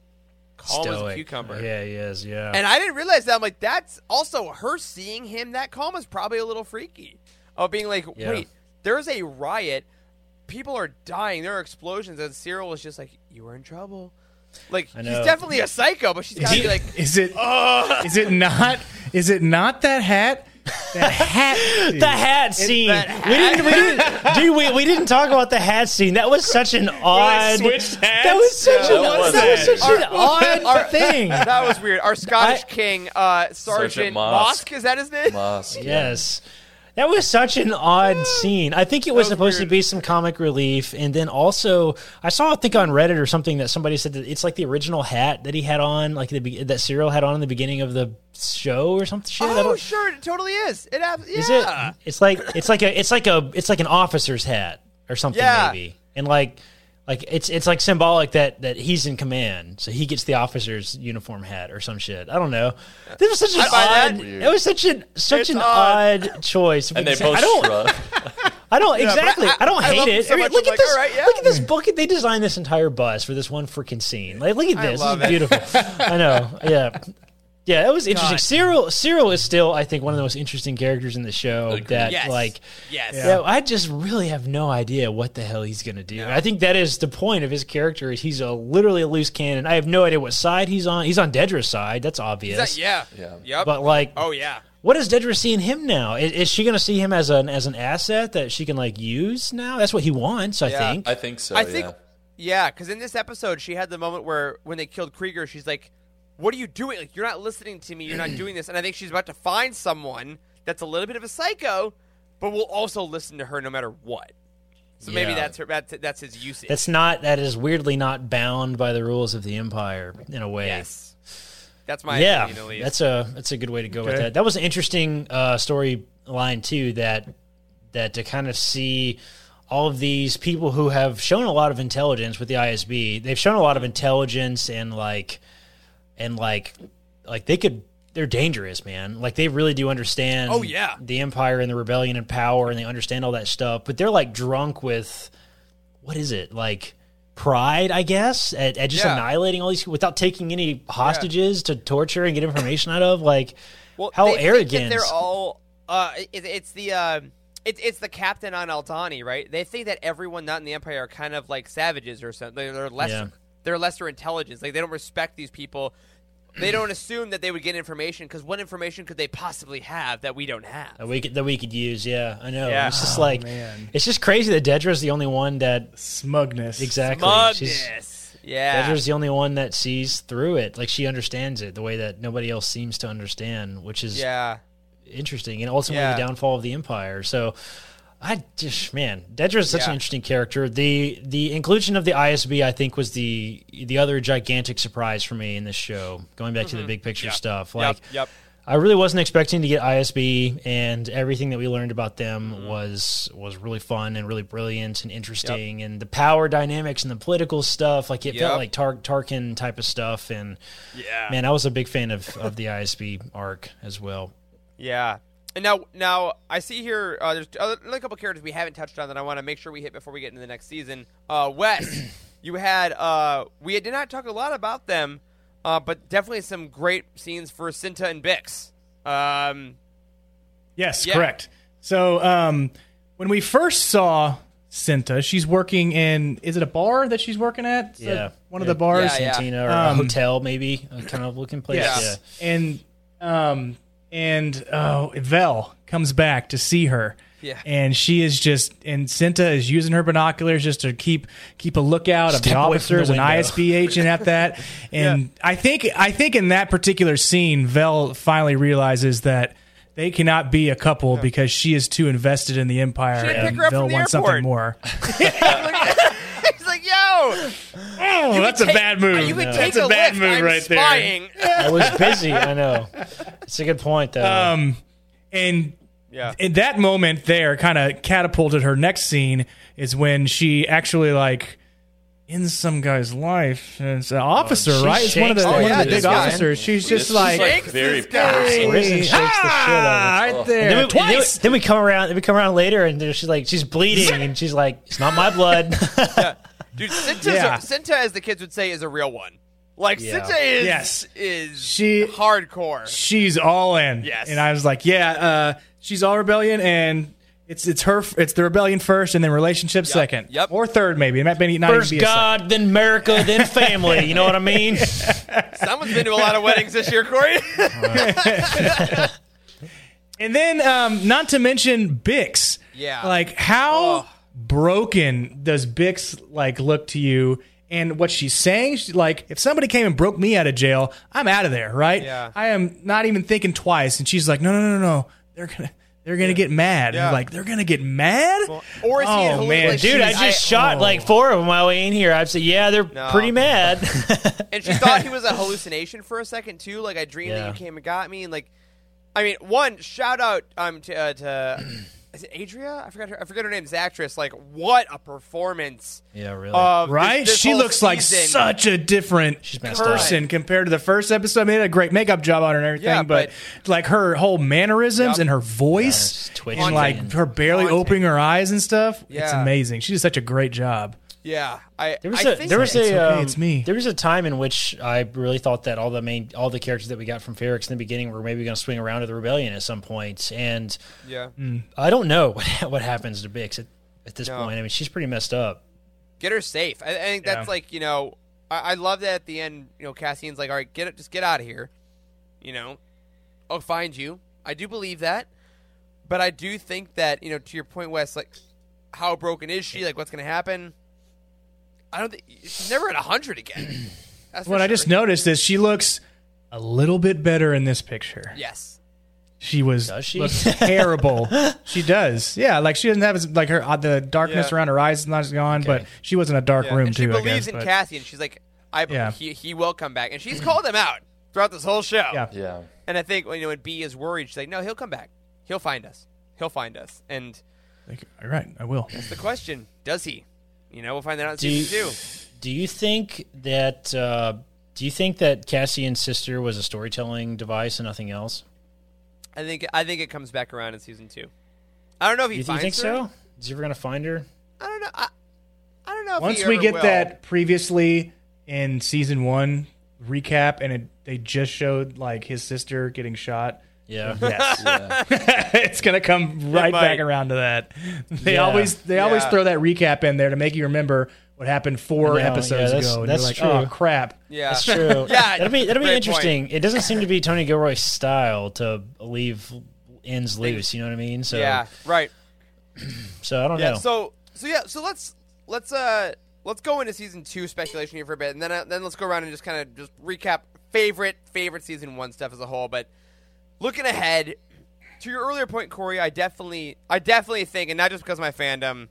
calm as a Stoic. cucumber. Yeah, he is. Yeah. And I didn't realize that. I'm like, that's also her seeing him that calm is probably a little freaky. Of being like, Yeah. wait, there's a riot, people are dying, there are explosions, and Syril is just like, you were in trouble. Like I she's know. definitely a psycho, but she's got to be like, Is it? Is it not? Is it not that hat? That hat. the hat scene. that We didn't. We didn't. Dude, we, we didn't talk about the hat scene. That was such an odd. switched hats? That was such Yeah, an. what was that was that? such an odd Our- thing. That was weird. Our Scottish I- king, uh, Sergeant Sergeant Mosk. Mosk. is that his name? Moss, Yes. That was such an odd scene. I think it was, was supposed weird. to be some comic relief, and then also I saw I think on Reddit or something that somebody said that it's like the original hat that he had on, like the that Syril had on in the beginning of the show or something. Shit. Oh, sure, it totally is. It ab- yeah. Is it? It's like it's like a it's like a it's like an officer's hat or something Yeah. maybe, and like like it's it's like symbolic that that he's in command, so he gets the officer's uniform hat or some shit. I don't know. This was such an I buy that. odd. It was such an such It's an odd. odd choice. And they I don't. shrug. I don't but exactly. I- I, don't I hate it it. so I mean, look I'm at like, this. all right, yeah. Look at this book. They designed this entire bus for this one freaking scene. Like, look at I this. love this it. is beautiful. I know. Yeah. Yeah, that was interesting. God. Syril Syril is still, I think, one of the most interesting characters in the show. Agreed. That Yes. like, Yes. yeah. I just really have no idea what the hell he's gonna do. I think that is the point of his character. Is he's a literally a loose cannon. I have no idea what side he's on. He's on Dedra's side. That's obvious. that- yeah. Yeah. Yep. But like, oh yeah. what is Dedra seeing him now? Is, is she going to see him as an as an asset that she can like use now? That's what he wants, I Yeah. think. I think so. I think, yeah. yeah, because in this episode, she had the moment where when they killed Kreegyr, she's like, "What are you doing? Like, you're not listening to me. You're not doing this." And I think she's about to find someone that's a little bit of a psycho, but will also listen to her no matter what. So maybe that's her. That's, that's his usage. That's not that is weirdly not bound by the rules of the empire in a way. yes. That's my yeah, opinion, at least. that's a that's a good way to go with that. That was an interesting uh, storyline too. That that to kind of see all of these people who have shown a lot of intelligence with the ISB. They've shown a lot of intelligence and like and like like they could. They're dangerous, man. Like they really do understand. Oh, yeah. the empire and the rebellion and power, and they understand all that stuff. But they're like drunk with what is it like pride i guess at, at just Yeah. annihilating all these people without taking any hostages to torture and get information out of like well, how they think that arrogant they're all. Uh, it, it's the. Uh, it's it's the captain on Aldhani, right? They think that everyone not in the Empire are kind of like savages or something. They're, lesser. Yeah. They're lesser intelligence. Like they don't respect these people. They don't assume that they would get information because what information could they possibly have that we don't have? that we could that we could use yeah i know Yeah. it's just Oh, like man. it's just crazy that dedra's the only one that Smugness. exactly she's Smugness. Yeah. dedra's the only one that sees through it like she understands it the way that nobody else seems to understand which is yeah. interesting and ultimately Yeah. the downfall of the empire. So I just man, Dedra is such Yeah. an interesting character. The the inclusion of the ISB I think was the the other gigantic surprise for me in this show. Going back to the big picture stuff. Like Mm-hmm. yep. I really wasn't expecting to get ISB and everything that we learned about them Mm-hmm. was was really fun and really brilliant and interesting and the power dynamics and the political stuff like it Yep. felt like Tar- Tarkin type of stuff and Yeah. man I was a big fan of, of the ISB arc as well. Yeah. And now, now I see here. Uh, there's other, another couple characters we haven't touched on that I want to make sure we hit before we get into the next season. Uh, Wes, you had. Uh, we did not talk a lot about them, uh, but definitely some great scenes for Cinta and Bix. Um, Yes, Yeah. correct. So um, when we first saw Cinta, she's working in. Is it a bar that she's working at? Is Yeah. that one of the bars. Yeah, yeah. Cantina or Um, a hotel, maybe a kind of looking place. Yes. Yeah. And um and oh Vel comes back to see her. Yeah. And she is just and Cinta is using her binoculars just to keep keep a lookout of the away from the officers and. ISB agent at that. And I think I think in that particular scene, Vel finally realizes that they cannot be a couple because she is too invested in the empire She and pick her up Vel wants airport. something more. he's Oh, that's a bad move. You can That's take a bad lift. move I'm right there. spying. I was busy. I know. It's a good point, though. Um, and Yeah. in that moment there kind of catapulted her next scene is when she actually like in some guy's life and it's an officer she right it's one of the, shakes one the- of the Oh, yeah, big guy. officers she's just is like, like Shakes very this guy. personal. Risen shakes the shit out of her. ah, right And there then, we, and then, twice then we come around. Then we come around later, and she's like, she's bleeding, and she's like, "It's not my blood." Dude, Cinta's Yeah. Cinta, as the kids would say, is a real one. Like Yeah. Cinta is Yes. is She- hardcore. she's all in Yes. and I was like yeah uh, she's all rebellion and it's it's her it's the rebellion first and then relationship second yep. or third maybe it might be not First even be. God, then America, then family. You know what I mean? Someone's been to a lot of weddings this year, Corey. And then, um, not to mention Bix. Yeah. Like, how Ugh. Broken does Bix like look to you? And what she's saying, she, like, if somebody came and broke me out of jail, I'm out of there, right? Yeah. I am not even thinking twice. And she's like, no, no, no, no, no. They're gonna, they're gonna get mad. Yeah. Like they're gonna get mad. Or is he oh man, like, Dude, I just shot oh. like four of them while we in here. I'd say, yeah, they're No. pretty mad. and she thought he was a hallucination for a second too. Like I dreamed that you came and got me, and like, I mean, one shout out um to uh, to is it Adria? I forgot her. I forget her name. This actress. Like, what a performance! yeah, really. Of this- Right? this she whole looks like such a different She's messed up. person compared to the first episode. I mean, they did a great makeup job on her and everything, Yeah, but, like her whole mannerisms Yep. and her voice it's twitching and like her barely Haunting. opening her eyes and stuff. It's amazing. She did such a great job. Yeah, I. There was I a think there was It's a okay, um, it's me. there was a time in which I really thought that all the main all the characters that we got from Ferrix in the beginning were maybe going to swing around to the rebellion at some point, and yeah. I don't know what what happens to Bix at, at this No. point. I mean, she's pretty messed up. Get her safe. I, I think that's Yeah. like you know. I, I love that at the end. You know, Cassian's like, "All right, get it, just get out of here." You know, I'll find you. I do believe that, but I do think that you know, to your point, Wes, like, how broken is she? Like, what's going to happen? I don't think she's never at hundred again. That's for What I just noticed is she looks a little bit better in this picture. Yes. She was Does she? looks terrible. she does. Yeah, like she doesn't have as, like her uh, the darkness Yeah. around her eyes is not gone, but she was in a dark Yeah. room and she too. I believes guess, in but- and She's like, I Yeah. he, he will come back, and she's called him out throughout this whole show. Yeah. Yeah. And I think you know when B is worried, she's like, no, he'll come back. He'll find us. He'll find us. And Like, all right, I will. That's the question, does he? You know, we'll find that out in Do you, season two. do you think that uh, do you think that Cassian's sister was a storytelling device and nothing else? I think I think it comes back around in season two. I don't know if he You, you finds think her. so? Is he ever going to find her? I don't know. I, I don't know. If Once he we ever get will. that previously in season one recap, and it, they just showed like his sister getting shot. Yeah. Yes, Yeah. it's gonna come right back around to that. They Yeah. always they always throw that recap in there to make you remember what happened four I know, yeah, episodes that's- ago. And that's you're like, true. oh crap. yeah, That's true. Yeah, that'll be that'll be great interesting. It doesn't seem to be Tony Gilroy's style to leave ends loose. You know what I mean? So yeah, right. So I don't Yeah. know. So so yeah. So let's let's uh let's go into season two speculation here for a bit, and then uh, then let's go around and just kind of just recap favorite favorite season one stuff as a whole. But looking ahead to your earlier point, Corey, I definitely I definitely think, and not just because of my fandom,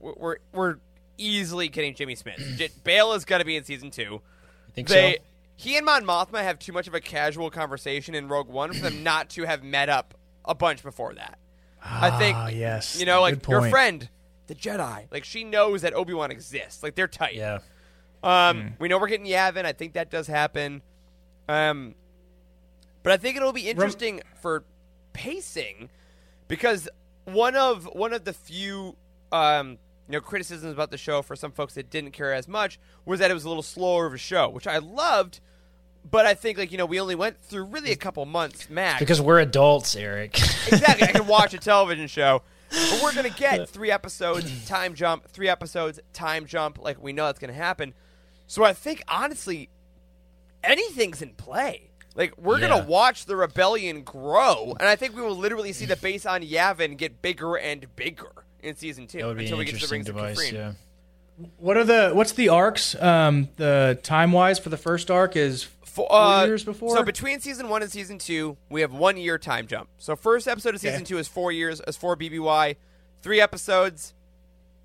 we're we're, easily getting Jimmy Smits. J- Bail is going to be in season two. You think They. so? He and Mon Mothma have too much of a casual conversation in Rogue One for them not to have met up a bunch before that. I think Ah, yes. you know, like your friend, the Jedi. Like she knows that Obi Wan exists. Like they're tight. Yeah. Um, we know we're getting Yavin. I think that does happen. Um, but I think it'll be interesting for pacing because one of one of the few um, you know criticisms about the show for some folks that didn't care as much was that it was a little slower of a show, which I loved. But I think like you know we only went through really a couple months max Because we're adults, Eric. exactly. I can watch a television show. But we're gonna get three episodes, time jump, three episodes, time jump. Like we know that's gonna happen. So I think honestly, anything's in play. Like we're Yeah. gonna watch the rebellion grow, and I think we will literally see the base on Yavin get bigger and bigger in season two that would be until an we get to the interesting rings device. of Kafrene. Yeah. What are the what's the arcs? Um, the time wise for the first arc is four uh, years before. So between season one and season two, we have one year time jump. So first episode of season Okay. two is four years, is four BBY, three episodes.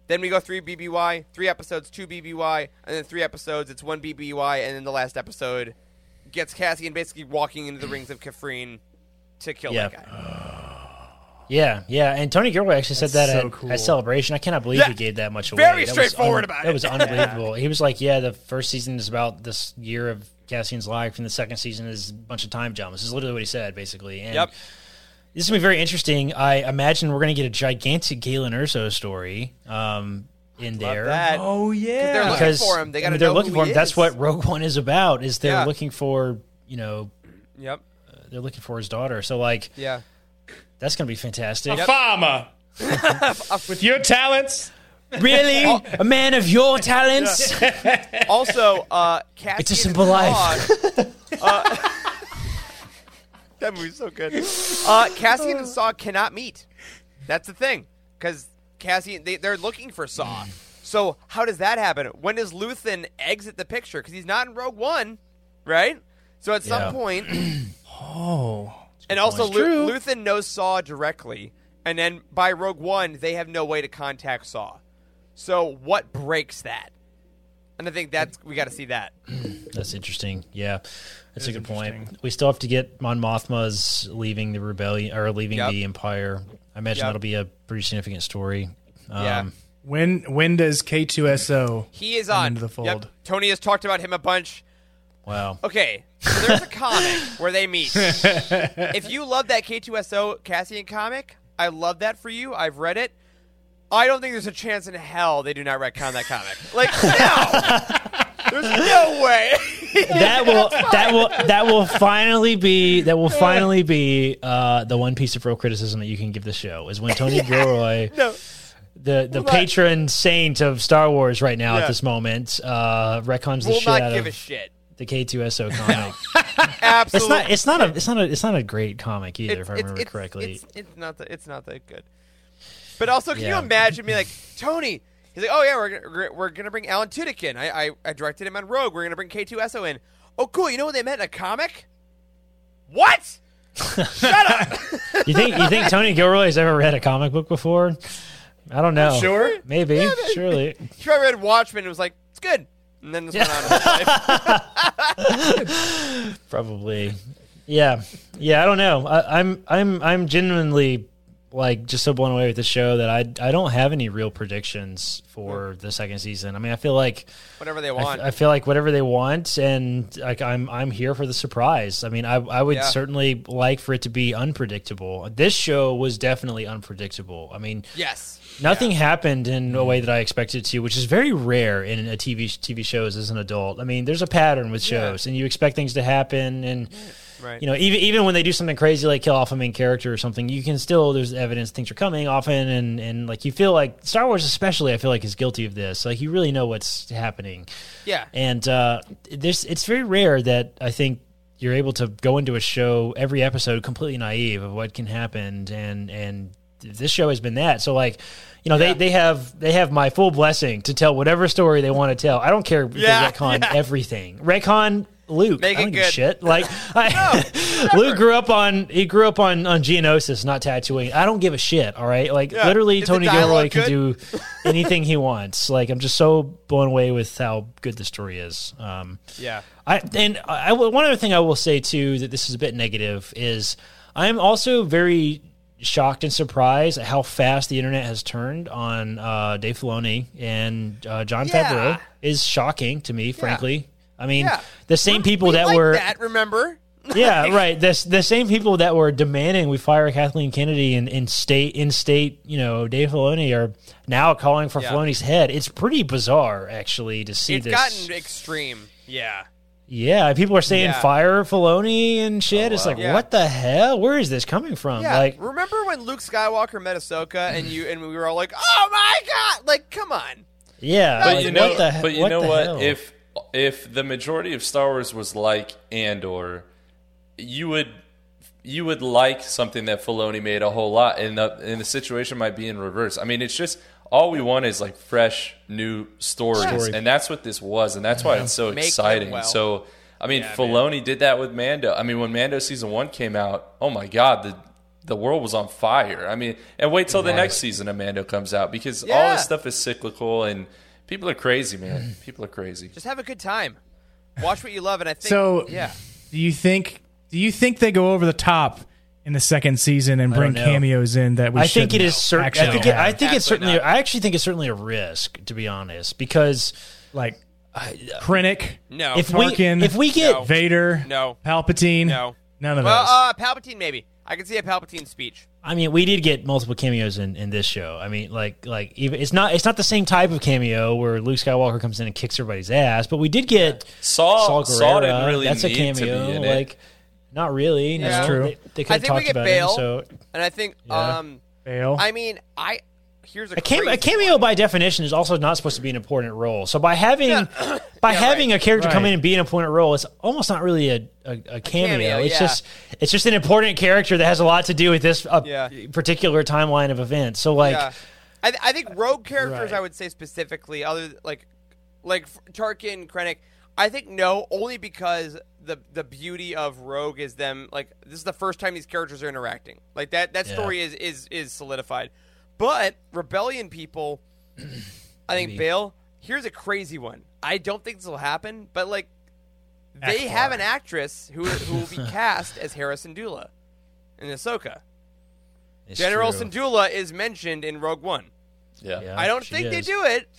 Then we go three BBY, three episodes, two BBY, and then three episodes. It's one BBY, and then the last episode gets Cassian basically walking into the rings of Kafrene to kill Yeah. that guy. Yeah, yeah, and Tony Gilroy actually said that so at, cool. at Celebration. I cannot believe Yeah. he gave that much away. Very That was straightforward about That it. was unbelievable. He was like, "Yeah, the first season is about this year of Cassian's life, and the second season is a bunch of time jumps." This is literally what he said, basically. And Yep. This is gonna be very interesting. I imagine we're gonna get a gigantic Galen Erso story um, in there. That oh yeah, they're looking because for him. They I gotta mean, they're looking for he him. That's what Rogue One is about. Is they're Yeah. looking for you know Yep. they're looking for his daughter. So like Yeah. that's gonna be fantastic. a farmer with your talents. Really, a man of your talents. Also, uh, Cassian It's a simple life. Uh, that movie's so good. Uh, Cassian and Saw cannot meet. That's the thing, because Cassian they, they're looking for Saw. So how does that happen? When does Luthen exit the picture? Because he's not in Rogue One, right? So at some Yeah. point, Oh, And also, point. Lu- Luthen knows Saw directly, and then by Rogue One, they have no way to contact Saw. So what breaks that? And I think that's we got to see that. That's interesting. Yeah, that's a good point. We still have to get Mon Mothma's leaving the rebellion or leaving Yep. the Empire. I imagine Yep. that'll be a pretty significant story. Um, Yeah. When when does K2SO He is come on into the fold? Yep. Tony has talked about him a bunch. Wow. Okay, so there's a comic where they meet. if you love that K2SO Cassian comic, I love that for you. I've read it. I don't think there's a chance in hell they do not retcon that comic. Like, no, there's no way. That will that will that will finally be that will finally be uh, the one piece of real criticism that you can give the show is when Tony Gilroy, no. the the not- patron saint of Star Wars right now Yeah. at this moment, uh, retcons the Will shit not out of shit. the K2SO comic. Absolutely, it's not it's not a it's not a it's not a great comic either, It's- if I it's- remember it's- correctly. It's, it's not it's not that good. But also, can you imagine me like Tony? He's like, oh yeah, we're gonna, we're, we're gonna bring Alan Tudyk in. I, I I directed him on Rogue. We're gonna bring K2SO in. Oh cool. You know what they meant in a comic? What? Shut up. you think you think Tony Gilroy has ever read a comic book before? I don't know. Sure. Maybe. Surely. He probably read Watchmen and was like, it's good. And then just went on with his. Probably. Yeah. Yeah, I don't know. I, I'm I'm I'm genuinely like just so blown away with the show that I I don't have any real predictions for the second season. I mean, I feel like Whatever they want. I feel like whatever they want, and like I'm I'm here for the surprise. I mean, I I would Yeah. certainly like for it to be unpredictable. This show was definitely unpredictable. I mean, yes. Nothing happened in a way that I expected it to, which is very rare in a TV TV shows as an adult. I mean, there's a pattern with Yeah. shows, and you expect things to happen, and Right. you know, even even when they do something crazy like kill off a main character or something, you can still there's evidence things are coming often, and and like you feel like Star Wars especially, I feel like is guilty of this. Like you really know what's happening, Yeah. and uh, there's it's very rare that I think you're able to go into a show every episode completely naive of what can happen, and and this show has been that. So like. You know Yeah. they, they have they have my full blessing to tell whatever story they want to tell. I don't care if Yeah, they retcon yeah. everything. Retcon Luke. Make I don't give good. shit. Like I, Luke grew up on he grew up on on Geonosis, not Tatooine. I don't give a shit. All right, like Yeah. literally, Is Tony Gilroy can do anything he wants. Like I'm just so blown away with how good the story is. Um, Yeah. I and I, one other thing I will say too that this is a bit negative is I'm also very shocked and surprised at how fast the internet has turned on uh, Dave Filoni and uh, Jon Yeah. Favreau is shocking to me, frankly. I mean, Yeah. the same people we that like were that. Remember? yeah, right. The the same people that were demanding we fire Kathleen Kennedy and in state in state, you know, Dave Filoni are now calling for Yeah. Filoni's head. It's pretty bizarre, actually, to see It's this. It's gotten extreme. Yeah. yeah, people are saying Yeah. fire Filoni and shit. it's like, Yeah. what the hell? Where is this coming from? Yeah. Like, remember when Luke Skywalker met Ahsoka and you and we were all like, "Oh my god!" Like, come on. yeah, But like, you know, what the, but you what know the what? hell? If if the majority of Star Wars was like Andor, you would you would like something that Filoni made a whole lot, and the and the situation might be in reverse. I mean, it's just all we want is like fresh new stories, Story. and that's what this was, and that's why it's so Make exciting. well. So. I mean, Yeah, Filoni did that with Mando. I mean, when Mando season one came out, oh my god, the the world was on fire. I mean, and wait till the next season of Mando comes out because all this stuff is cyclical and people are crazy, man. People are crazy. Just have a good time. Watch what you love, and I think. So- yeah. Do you think? Do you think they go over the top in the second season and bring know. cameos in that we? I think it is shouldn't certain. I think it, I think it's certainly. not. I actually think it's certainly a risk, to be honest, because like Krennic, No. if Tarkin, we if we get No. Vader, no. Palpatine, No. none of Well, those. uh, Palpatine maybe. I can see a Palpatine speech. I mean, we did get multiple cameos in, in this show. I mean, like like even it's not it's not the same type of cameo where Luke Skywalker comes in and kicks everybody's ass, but we did get Saul, Saul Saw Gerrera. didn't really That's a cameo. to be in like, not really. No. That's true. They, they could I have think we talked get about Bail. him. So And I think, Yeah. um, Bail. I mean, I here's a, a, cam- a crazy cameo by definition is also not supposed to be an important role. So by having by Yeah, having right. a character come in and be an important role, it's almost not really a, a, a cameo. cameo, It's yeah. just it's just an important character that has a lot to do with this uh, Yeah. particular timeline of events. So like. yeah. I, th- I think rogue characters, Right. I would say specifically, other like like f- Tarkin, Krennic. I think no, only because the the beauty of Rogue is them like this is the first time these characters are interacting. Like that that Yeah. story is is is solidified. But Rebellion people, I think Maybe. Bail. Here's a crazy one. I don't think this will happen, but like they Act have an actress who who will be cast as Hera Syndulla in Ahsoka. It's General true. Syndulla is mentioned in Rogue One. Yeah. Yeah, I don't she think they do it.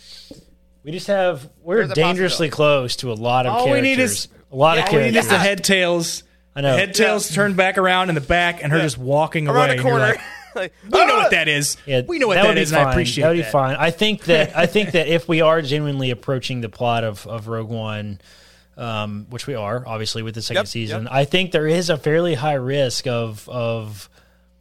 We just have we're There's dangerously close to a lot of All we need is- a lot of All we need is the head tails. I know. Head tails turned back around in the back, and her just walking Around away. a and you're corner. like, like, we know what that is. Yeah, we know what that that would be is, fine. and I appreciate that would be that. fine. I think that I think that if we are genuinely approaching the plot of, of Rogue One, um, which we are obviously with the second Yep, season, yep. I think there is a fairly high risk of of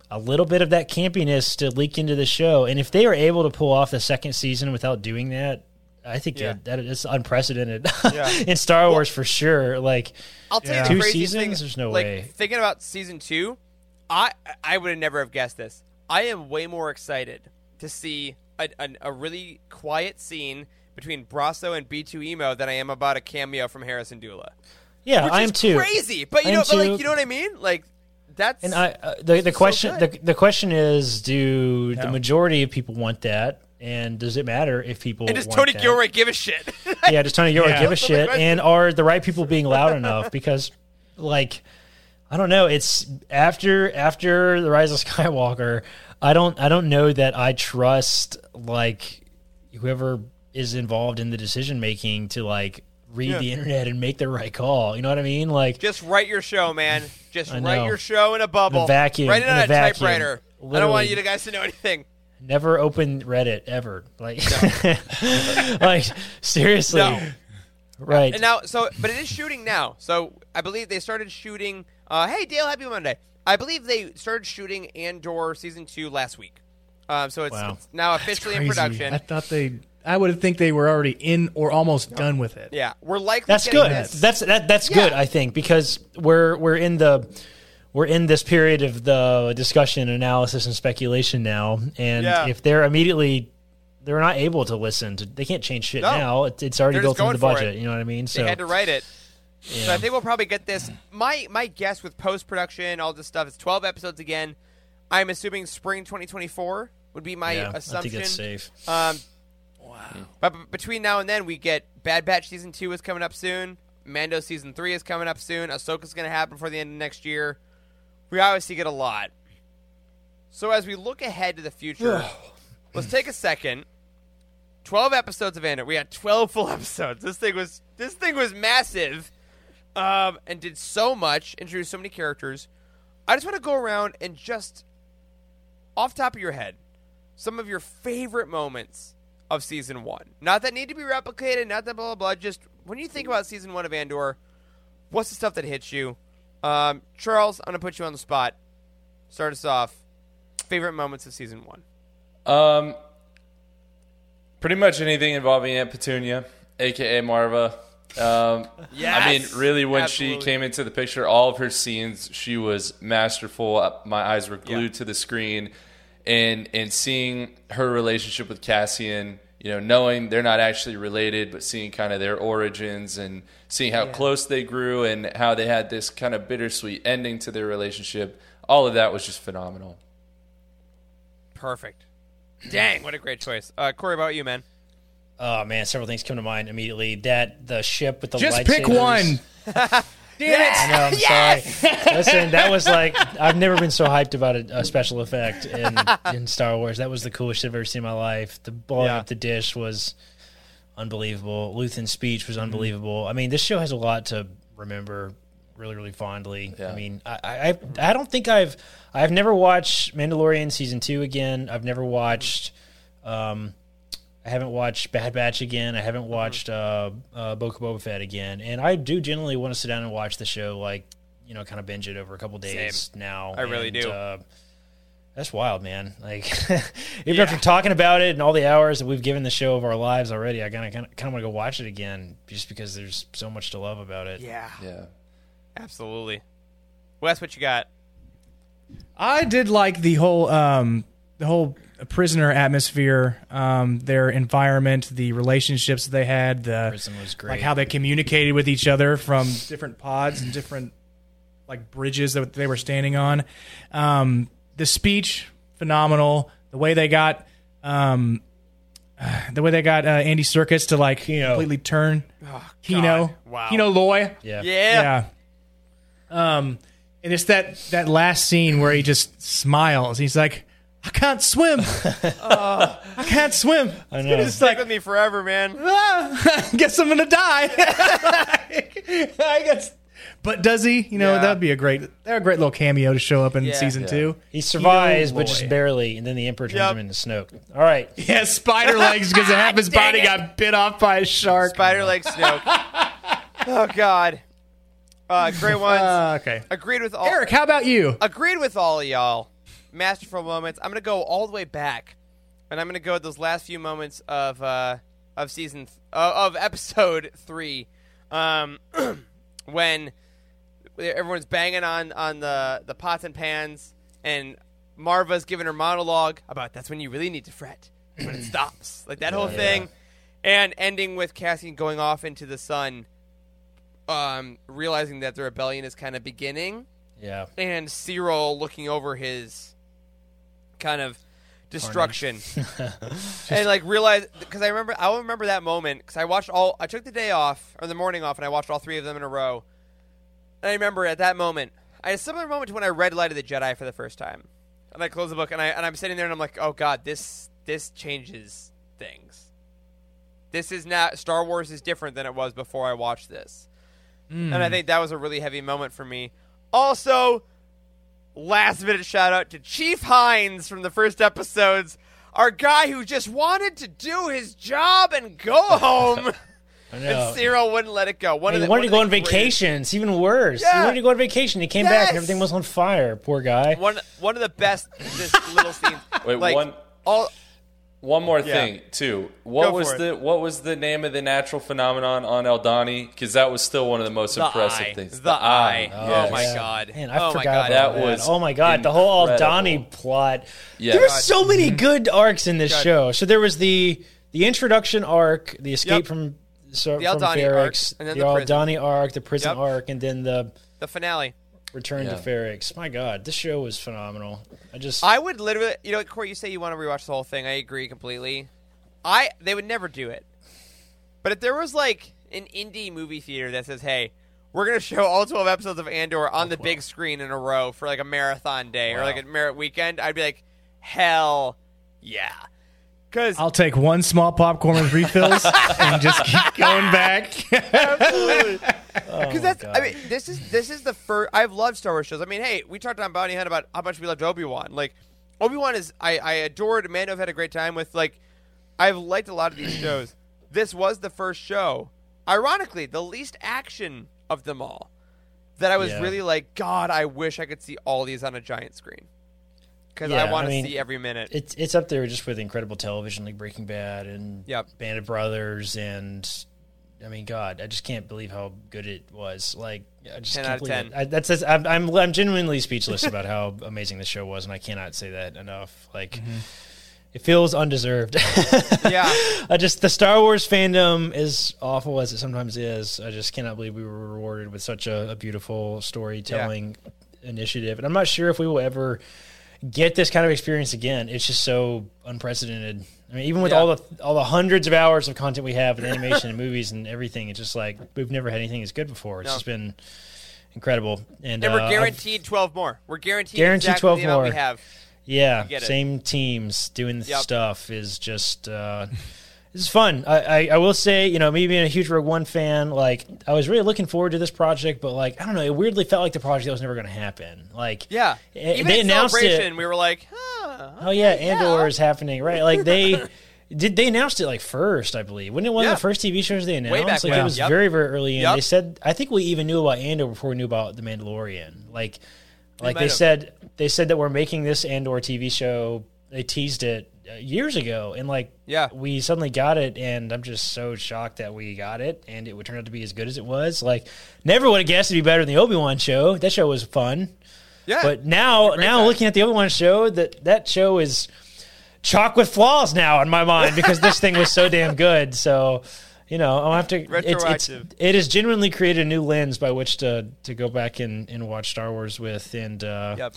a little bit of that campiness to leak into the show. And if they are able to pull off the second season without doing that, I think Yeah. that, that is unprecedented Yeah. in Star Wars for sure. Like I'll tell Yeah. you Two the craziest seasons? thing. There's no like, way. Thinking about season two, I I would have never have guessed this. I am way more excited to see a, a, a really quiet scene between Brasso and B2EMO than I am about a cameo from Hera Syndulla. yeah, Which I am is too. crazy, but you I know, but too. like you know what I mean? Like that's And I, uh, the the question the, the question is, do the majority of people want that? And does it matter if people and does want Tony that? Gilroy give a shit? Yeah, does Tony Gilroy Yeah. give a shit? And are the right people being loud enough? Because, like, I don't know. It's after after the Rise of Skywalker. I don't I don't know that I trust like whoever is involved in the decision making to like read Yeah. the internet and make the right call. You know what I mean? Like, Just write your show, man. Just write your show in a bubble. vacuum, Write it in on a a, vacuum. typewriter. I don't want you guys to know anything. never open Reddit ever. Like, like seriously, No. right? And now, so, but it is shooting now. So I believe they started shooting. Uh, hey, Dale, happy Monday. I believe they started shooting Andor season two last week. Um, so it's, Wow. it's now officially in production. I thought they. I would think they were already in or almost done with it. yeah, we're likely. That's getting good. This. That's that. That's Yeah. good. I think because we're we're in the we're in this period of the discussion, analysis, and speculation now. And Yeah. if they're immediately they're not able to listen to, they can't change shit No. now. It, it's already They're built into the budget. You know what I mean? So they had to write it. Yeah. So I think we'll probably get this. My my guess with post production, all this stuff, is twelve episodes again. I'm assuming spring 2024 would be my yeah, I assumption. think that's safe. Um, wow. But b- between now and then, we get Bad Batch season two is coming up soon. Mando season three is coming up soon. Ahsoka's going to happen before the end of next year. We obviously get a lot. So as we look ahead to the future, let's take a second. Twelve episodes of Andor. We had twelve full episodes. This thing was this thing was massive, um, and did so much. Introduced so many characters. I just want to go around and just, off top of your head, some of your favorite moments of season one. Not that need to be replicated, not that blah blah blah. Just when you think about season one of Andor, what's the stuff that hits you? Um, Charles, I'm gonna put you on the spot. Start us off. Favorite moments of season one. Um, pretty much anything involving Aunt Petunia, aka Marva. Um, I mean, really, when absolutely. she came into the picture, all of her scenes, she was masterful. Uh, My eyes were glued Yeah. to the screen, and and seeing her relationship with Cassian, you know, knowing they're not actually related, but seeing kind of their origins and seeing how close they grew and how they had this kind of bittersweet ending to their relationship. All of that was just phenomenal. Perfect. Dang, what a great choice. Uh, Corey, about you, man? Oh man, several things come to mind immediately. That the ship with the Just pick one. Damn it. I know. I'm sorry. Listen, that was like I've never been so hyped about a, a special effect in in Star Wars. That was the coolest shit I've ever seen in my life. The blowing Yeah. up the dish was unbelievable. Luthen's speech Mm-hmm. was unbelievable. I mean, this show has a lot to remember really, really fondly. Yeah. I mean, I, I I don't think I've I've never watched Mandalorian season two again. I've never watched. Um, I haven't watched Bad Batch again. I haven't watched uh, uh, Book of Boba Fett again, and I do generally want to sit down and watch the show, like you know, kind of binge it over a couple days now. I really and, do. Uh, that's wild, man. Like even after talking about it and all the hours that we've given the show of our lives already, I kind of kind of kind of want to go watch it again, just because there's so much to love about it. Yeah, Yeah. absolutely. Wes, what you got? I did like the whole um the whole prisoner atmosphere, um, their environment, the relationships they had, the Prison was great. like how they communicated with each other from different pods and different like bridges that they were standing on. Um, the speech phenomenal. The way they got um, the way they got uh, Andy Serkis to like Kino. completely turn Kino, Wow. Kino Loy, yeah. Yeah. yeah. Um, and it's that that last scene where he just smiles. He's like, "I can't swim. I can't swim. I know. It's Stick like, with me forever, man. ah, guess I'm gonna die. I guess. But does he? You know, Yeah. that'd be a great, that a great little cameo to show up in Yeah. season Yeah. two. He survives, Kino but just barely, and then the Emperor turns Yep. him into Snoke. All right. He has spider legs because half his body it. got bit off by a shark. Spider leg Snoke. oh God. Uh, great ones. Uh, okay. Agreed with all. Eric, how about you? Agreed with all of y'all. Masterful moments. I'm gonna go all the way back, and I'm gonna go those last few moments of uh, of season th- uh, of episode three, um, when everyone's banging on on the the pots and pans, and Marva's giving her monologue about that's when you really need to fret. When it stops, like that whole thing, and ending with Cassian going off into the sun, um, realizing that the rebellion is kind of beginning. Yeah. and Syril looking over his kind of destruction, and like realize because I remember I remember that moment because I watched all I took the day off or the morning off and I watched all three of them in a row, and I remember at that moment I had a similar moment to when I read Light of the Jedi for the first time, and I closed the book and I and I'm sitting there and I'm like oh god this this changes things. This is not Star Wars is different than it was before I watched this. Hmm. And I think that was a really heavy moment for me. Also, last minute shout out to Chief Hines from the first episodes, our guy who just wanted to do his job and go home. And Syril wouldn't let it go. One He of the, wanted one to go on greatest- vacation. It's even worse. He wanted to go on vacation. He came back and everything was on fire. Poor guy. One one of the best this little scenes. Wait, like, one all one more Yeah. thing too. What Go was for it. the what was the name of the natural phenomenon on Aldhani? Because that was still one of the most the impressive eye. things. The, eye. Oh, oh yes. my god. Man, I oh forgot my god. about That that. was Oh my god, the whole incredible. Aldhani plot. Yeah. There's so many mm-hmm. good arcs in this God. show. So there was the the introduction arc, the escape Yep. from so, The from Aldhani Ferrix, arc, and then the, the prison. Aldhani arc, the prison Yep. arc, and then the The finale. Return Yeah. to Ferrix. My god, this show was phenomenal. I just I would literally, you know, Corey, you say you want to rewatch the whole thing. I agree completely. I they would never do it. But if there was like an indie movie theater that says, "Hey, we're gonna show all twelve episodes of Andor on the oh, big screen in a row for like a marathon day or like a merit weekend," I'd be like, "Hell, yeah!" Because I'll take one small popcorn with refills and just keep going back. Because oh, that's, I mean, this is this is the first. I've loved Star Wars shows. I mean, hey, we talked on Bounty Hunt about how much we loved Obi Wan. Like, Obi Wan is, I, I adored. Mando. I've had a great time with. Like, I've liked a lot of these shows. This was the first show, ironically, the least action of them all. That I was Yeah. really like, God, I wish I could see all these on a giant screen. Because Yeah, I want I to mean, see every minute. it's it's up there just with incredible television like Breaking Bad and Yep. Band of Brothers and I mean God, I just can't believe how good it was. Like I just 10 can't out of believe 10. it. I, that's, that's I'm, I'm I'm genuinely speechless about how amazing the show was, and I cannot say that enough. Like. Mm-hmm. It feels undeserved. yeah. I just the Star Wars fandom, as awful as it sometimes is, I just cannot believe we were rewarded with such a, a beautiful storytelling initiative. And I'm not sure if we will ever get this kind of experience again. It's just so unprecedented. I mean, even with Yeah. all the all the hundreds of hours of content we have with animation and movies and everything, it's just like we've never had anything as good before. It's No. just been incredible. And, And we're uh, I've- guaranteed 12 more. We're guaranteed, Guaranteed exactly 12 the more. we have. Yeah, same teams doing the Yep. stuff is just uh, it's fun. I, I I will say, you know, me being a huge Rogue One fan, like I was really looking forward to this project, but like I don't know, it weirdly felt like the project that was never going to happen. Like Yeah. eh, Even they announced celebration, it. we were like, huh. Oh yeah, Andor is happening, right? Like they. Did they announced it like first? I believe. Wasn't it one Yeah. of the first TV shows they announced? back like when. it was Yep. very, very early and Yep. They said I think we even knew about Andor before we knew about the Mandalorian. Like, like might they said they said that we're making this Andor TV show. They teased it years ago, and like, Yeah. we suddenly got it, and I'm just so shocked that we got it, and it would turn out to be as good as it was. Like, never would have guessed it'd be better than the Obi Wan show. That show was fun. Yeah. But now, now time. looking at the Obi Wan show, that that show is chalk with flaws now in my mind because this thing was so damn good. So, you know, I'll have to. It's, it's, it has genuinely created a new lens by which to to go back and, and watch Star Wars with, and uh, Yep.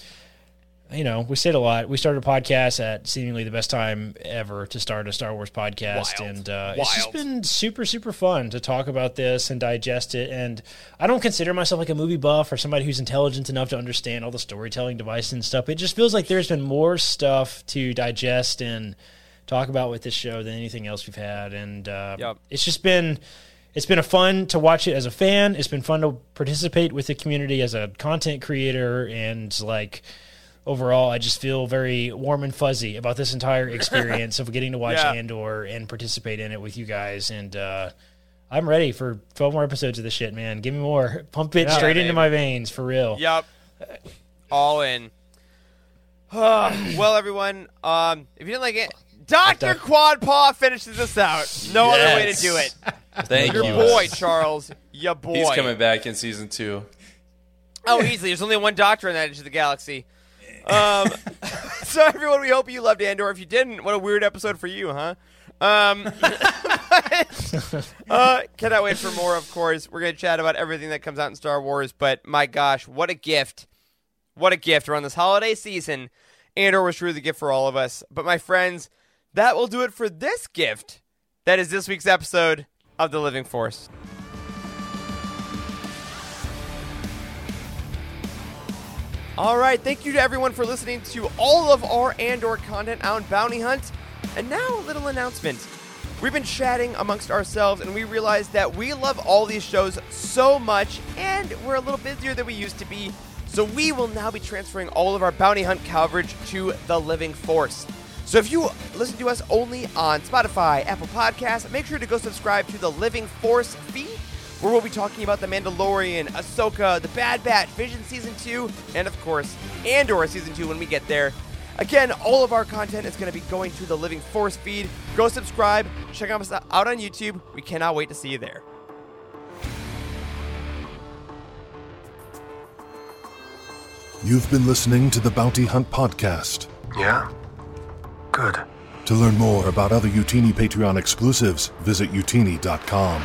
You know, we said a lot. We started a podcast at seemingly the best time ever to start a Star Wars podcast, Wild. and uh, it's just been super, super fun to talk about this and digest it. And I don't consider myself like a movie buff or somebody who's intelligent enough to understand all the storytelling devices and stuff. It just feels like there's been more stuff to digest and talk about with this show than anything else we've had, and uh, Yep. it's just been. It's been a fun to watch it as a fan. It's been fun to participate with the community as a content creator, and like overall, I just feel very warm and fuzzy about this entire experience of getting to watch Yeah. Andor and participate in it with you guys. And uh, I'm ready for 12 more episodes of this shit, man. Give me more. Pump it straight into my veins for real. Yep. All in. well, everyone, um, if you didn't like it, Dr. Quad Paw finishes us out. No other way to do it. Thank Your you. boy, Charles. Your boy. He's coming back in season two. Oh, easily. There's only one doctor in that edge of the galaxy. Um, so, everyone, we hope you loved Andor. If you didn't, what a weird episode for you, huh? Um, uh, cannot wait for more, of course. We're to chat about everything that comes out in Star Wars, but my gosh, what a gift. What a gift. Around this holiday season, Andor was truly the gift for all of us. But, my friends, that will do it for this gift. That is this week's episode of The Living Force. All right, thank you to everyone for listening to all of our Andor content on Bounty Hunt. And now a little announcement. We've been chatting amongst ourselves and we realized that we love all these shows so much and we're a little busier than we used to be. So we will now be transferring all of our Bounty Hunt coverage to The Living Force. So if you listen to us only on Spotify, Apple Podcasts, make sure to go subscribe to the Living Force feed where we'll be talking about The Mandalorian, Ahsoka, The Bad Batch, Vision Season 2, and of course, Andor Season 2 when we get there. Again, all of our content is going to be going to the Living Force feed. Go subscribe, check us out on YouTube. We cannot wait to see you there. You've been listening to the Bounty Hunt Podcast. Yeah? Good. To learn more about other Utini Patreon exclusives, visit utini.com.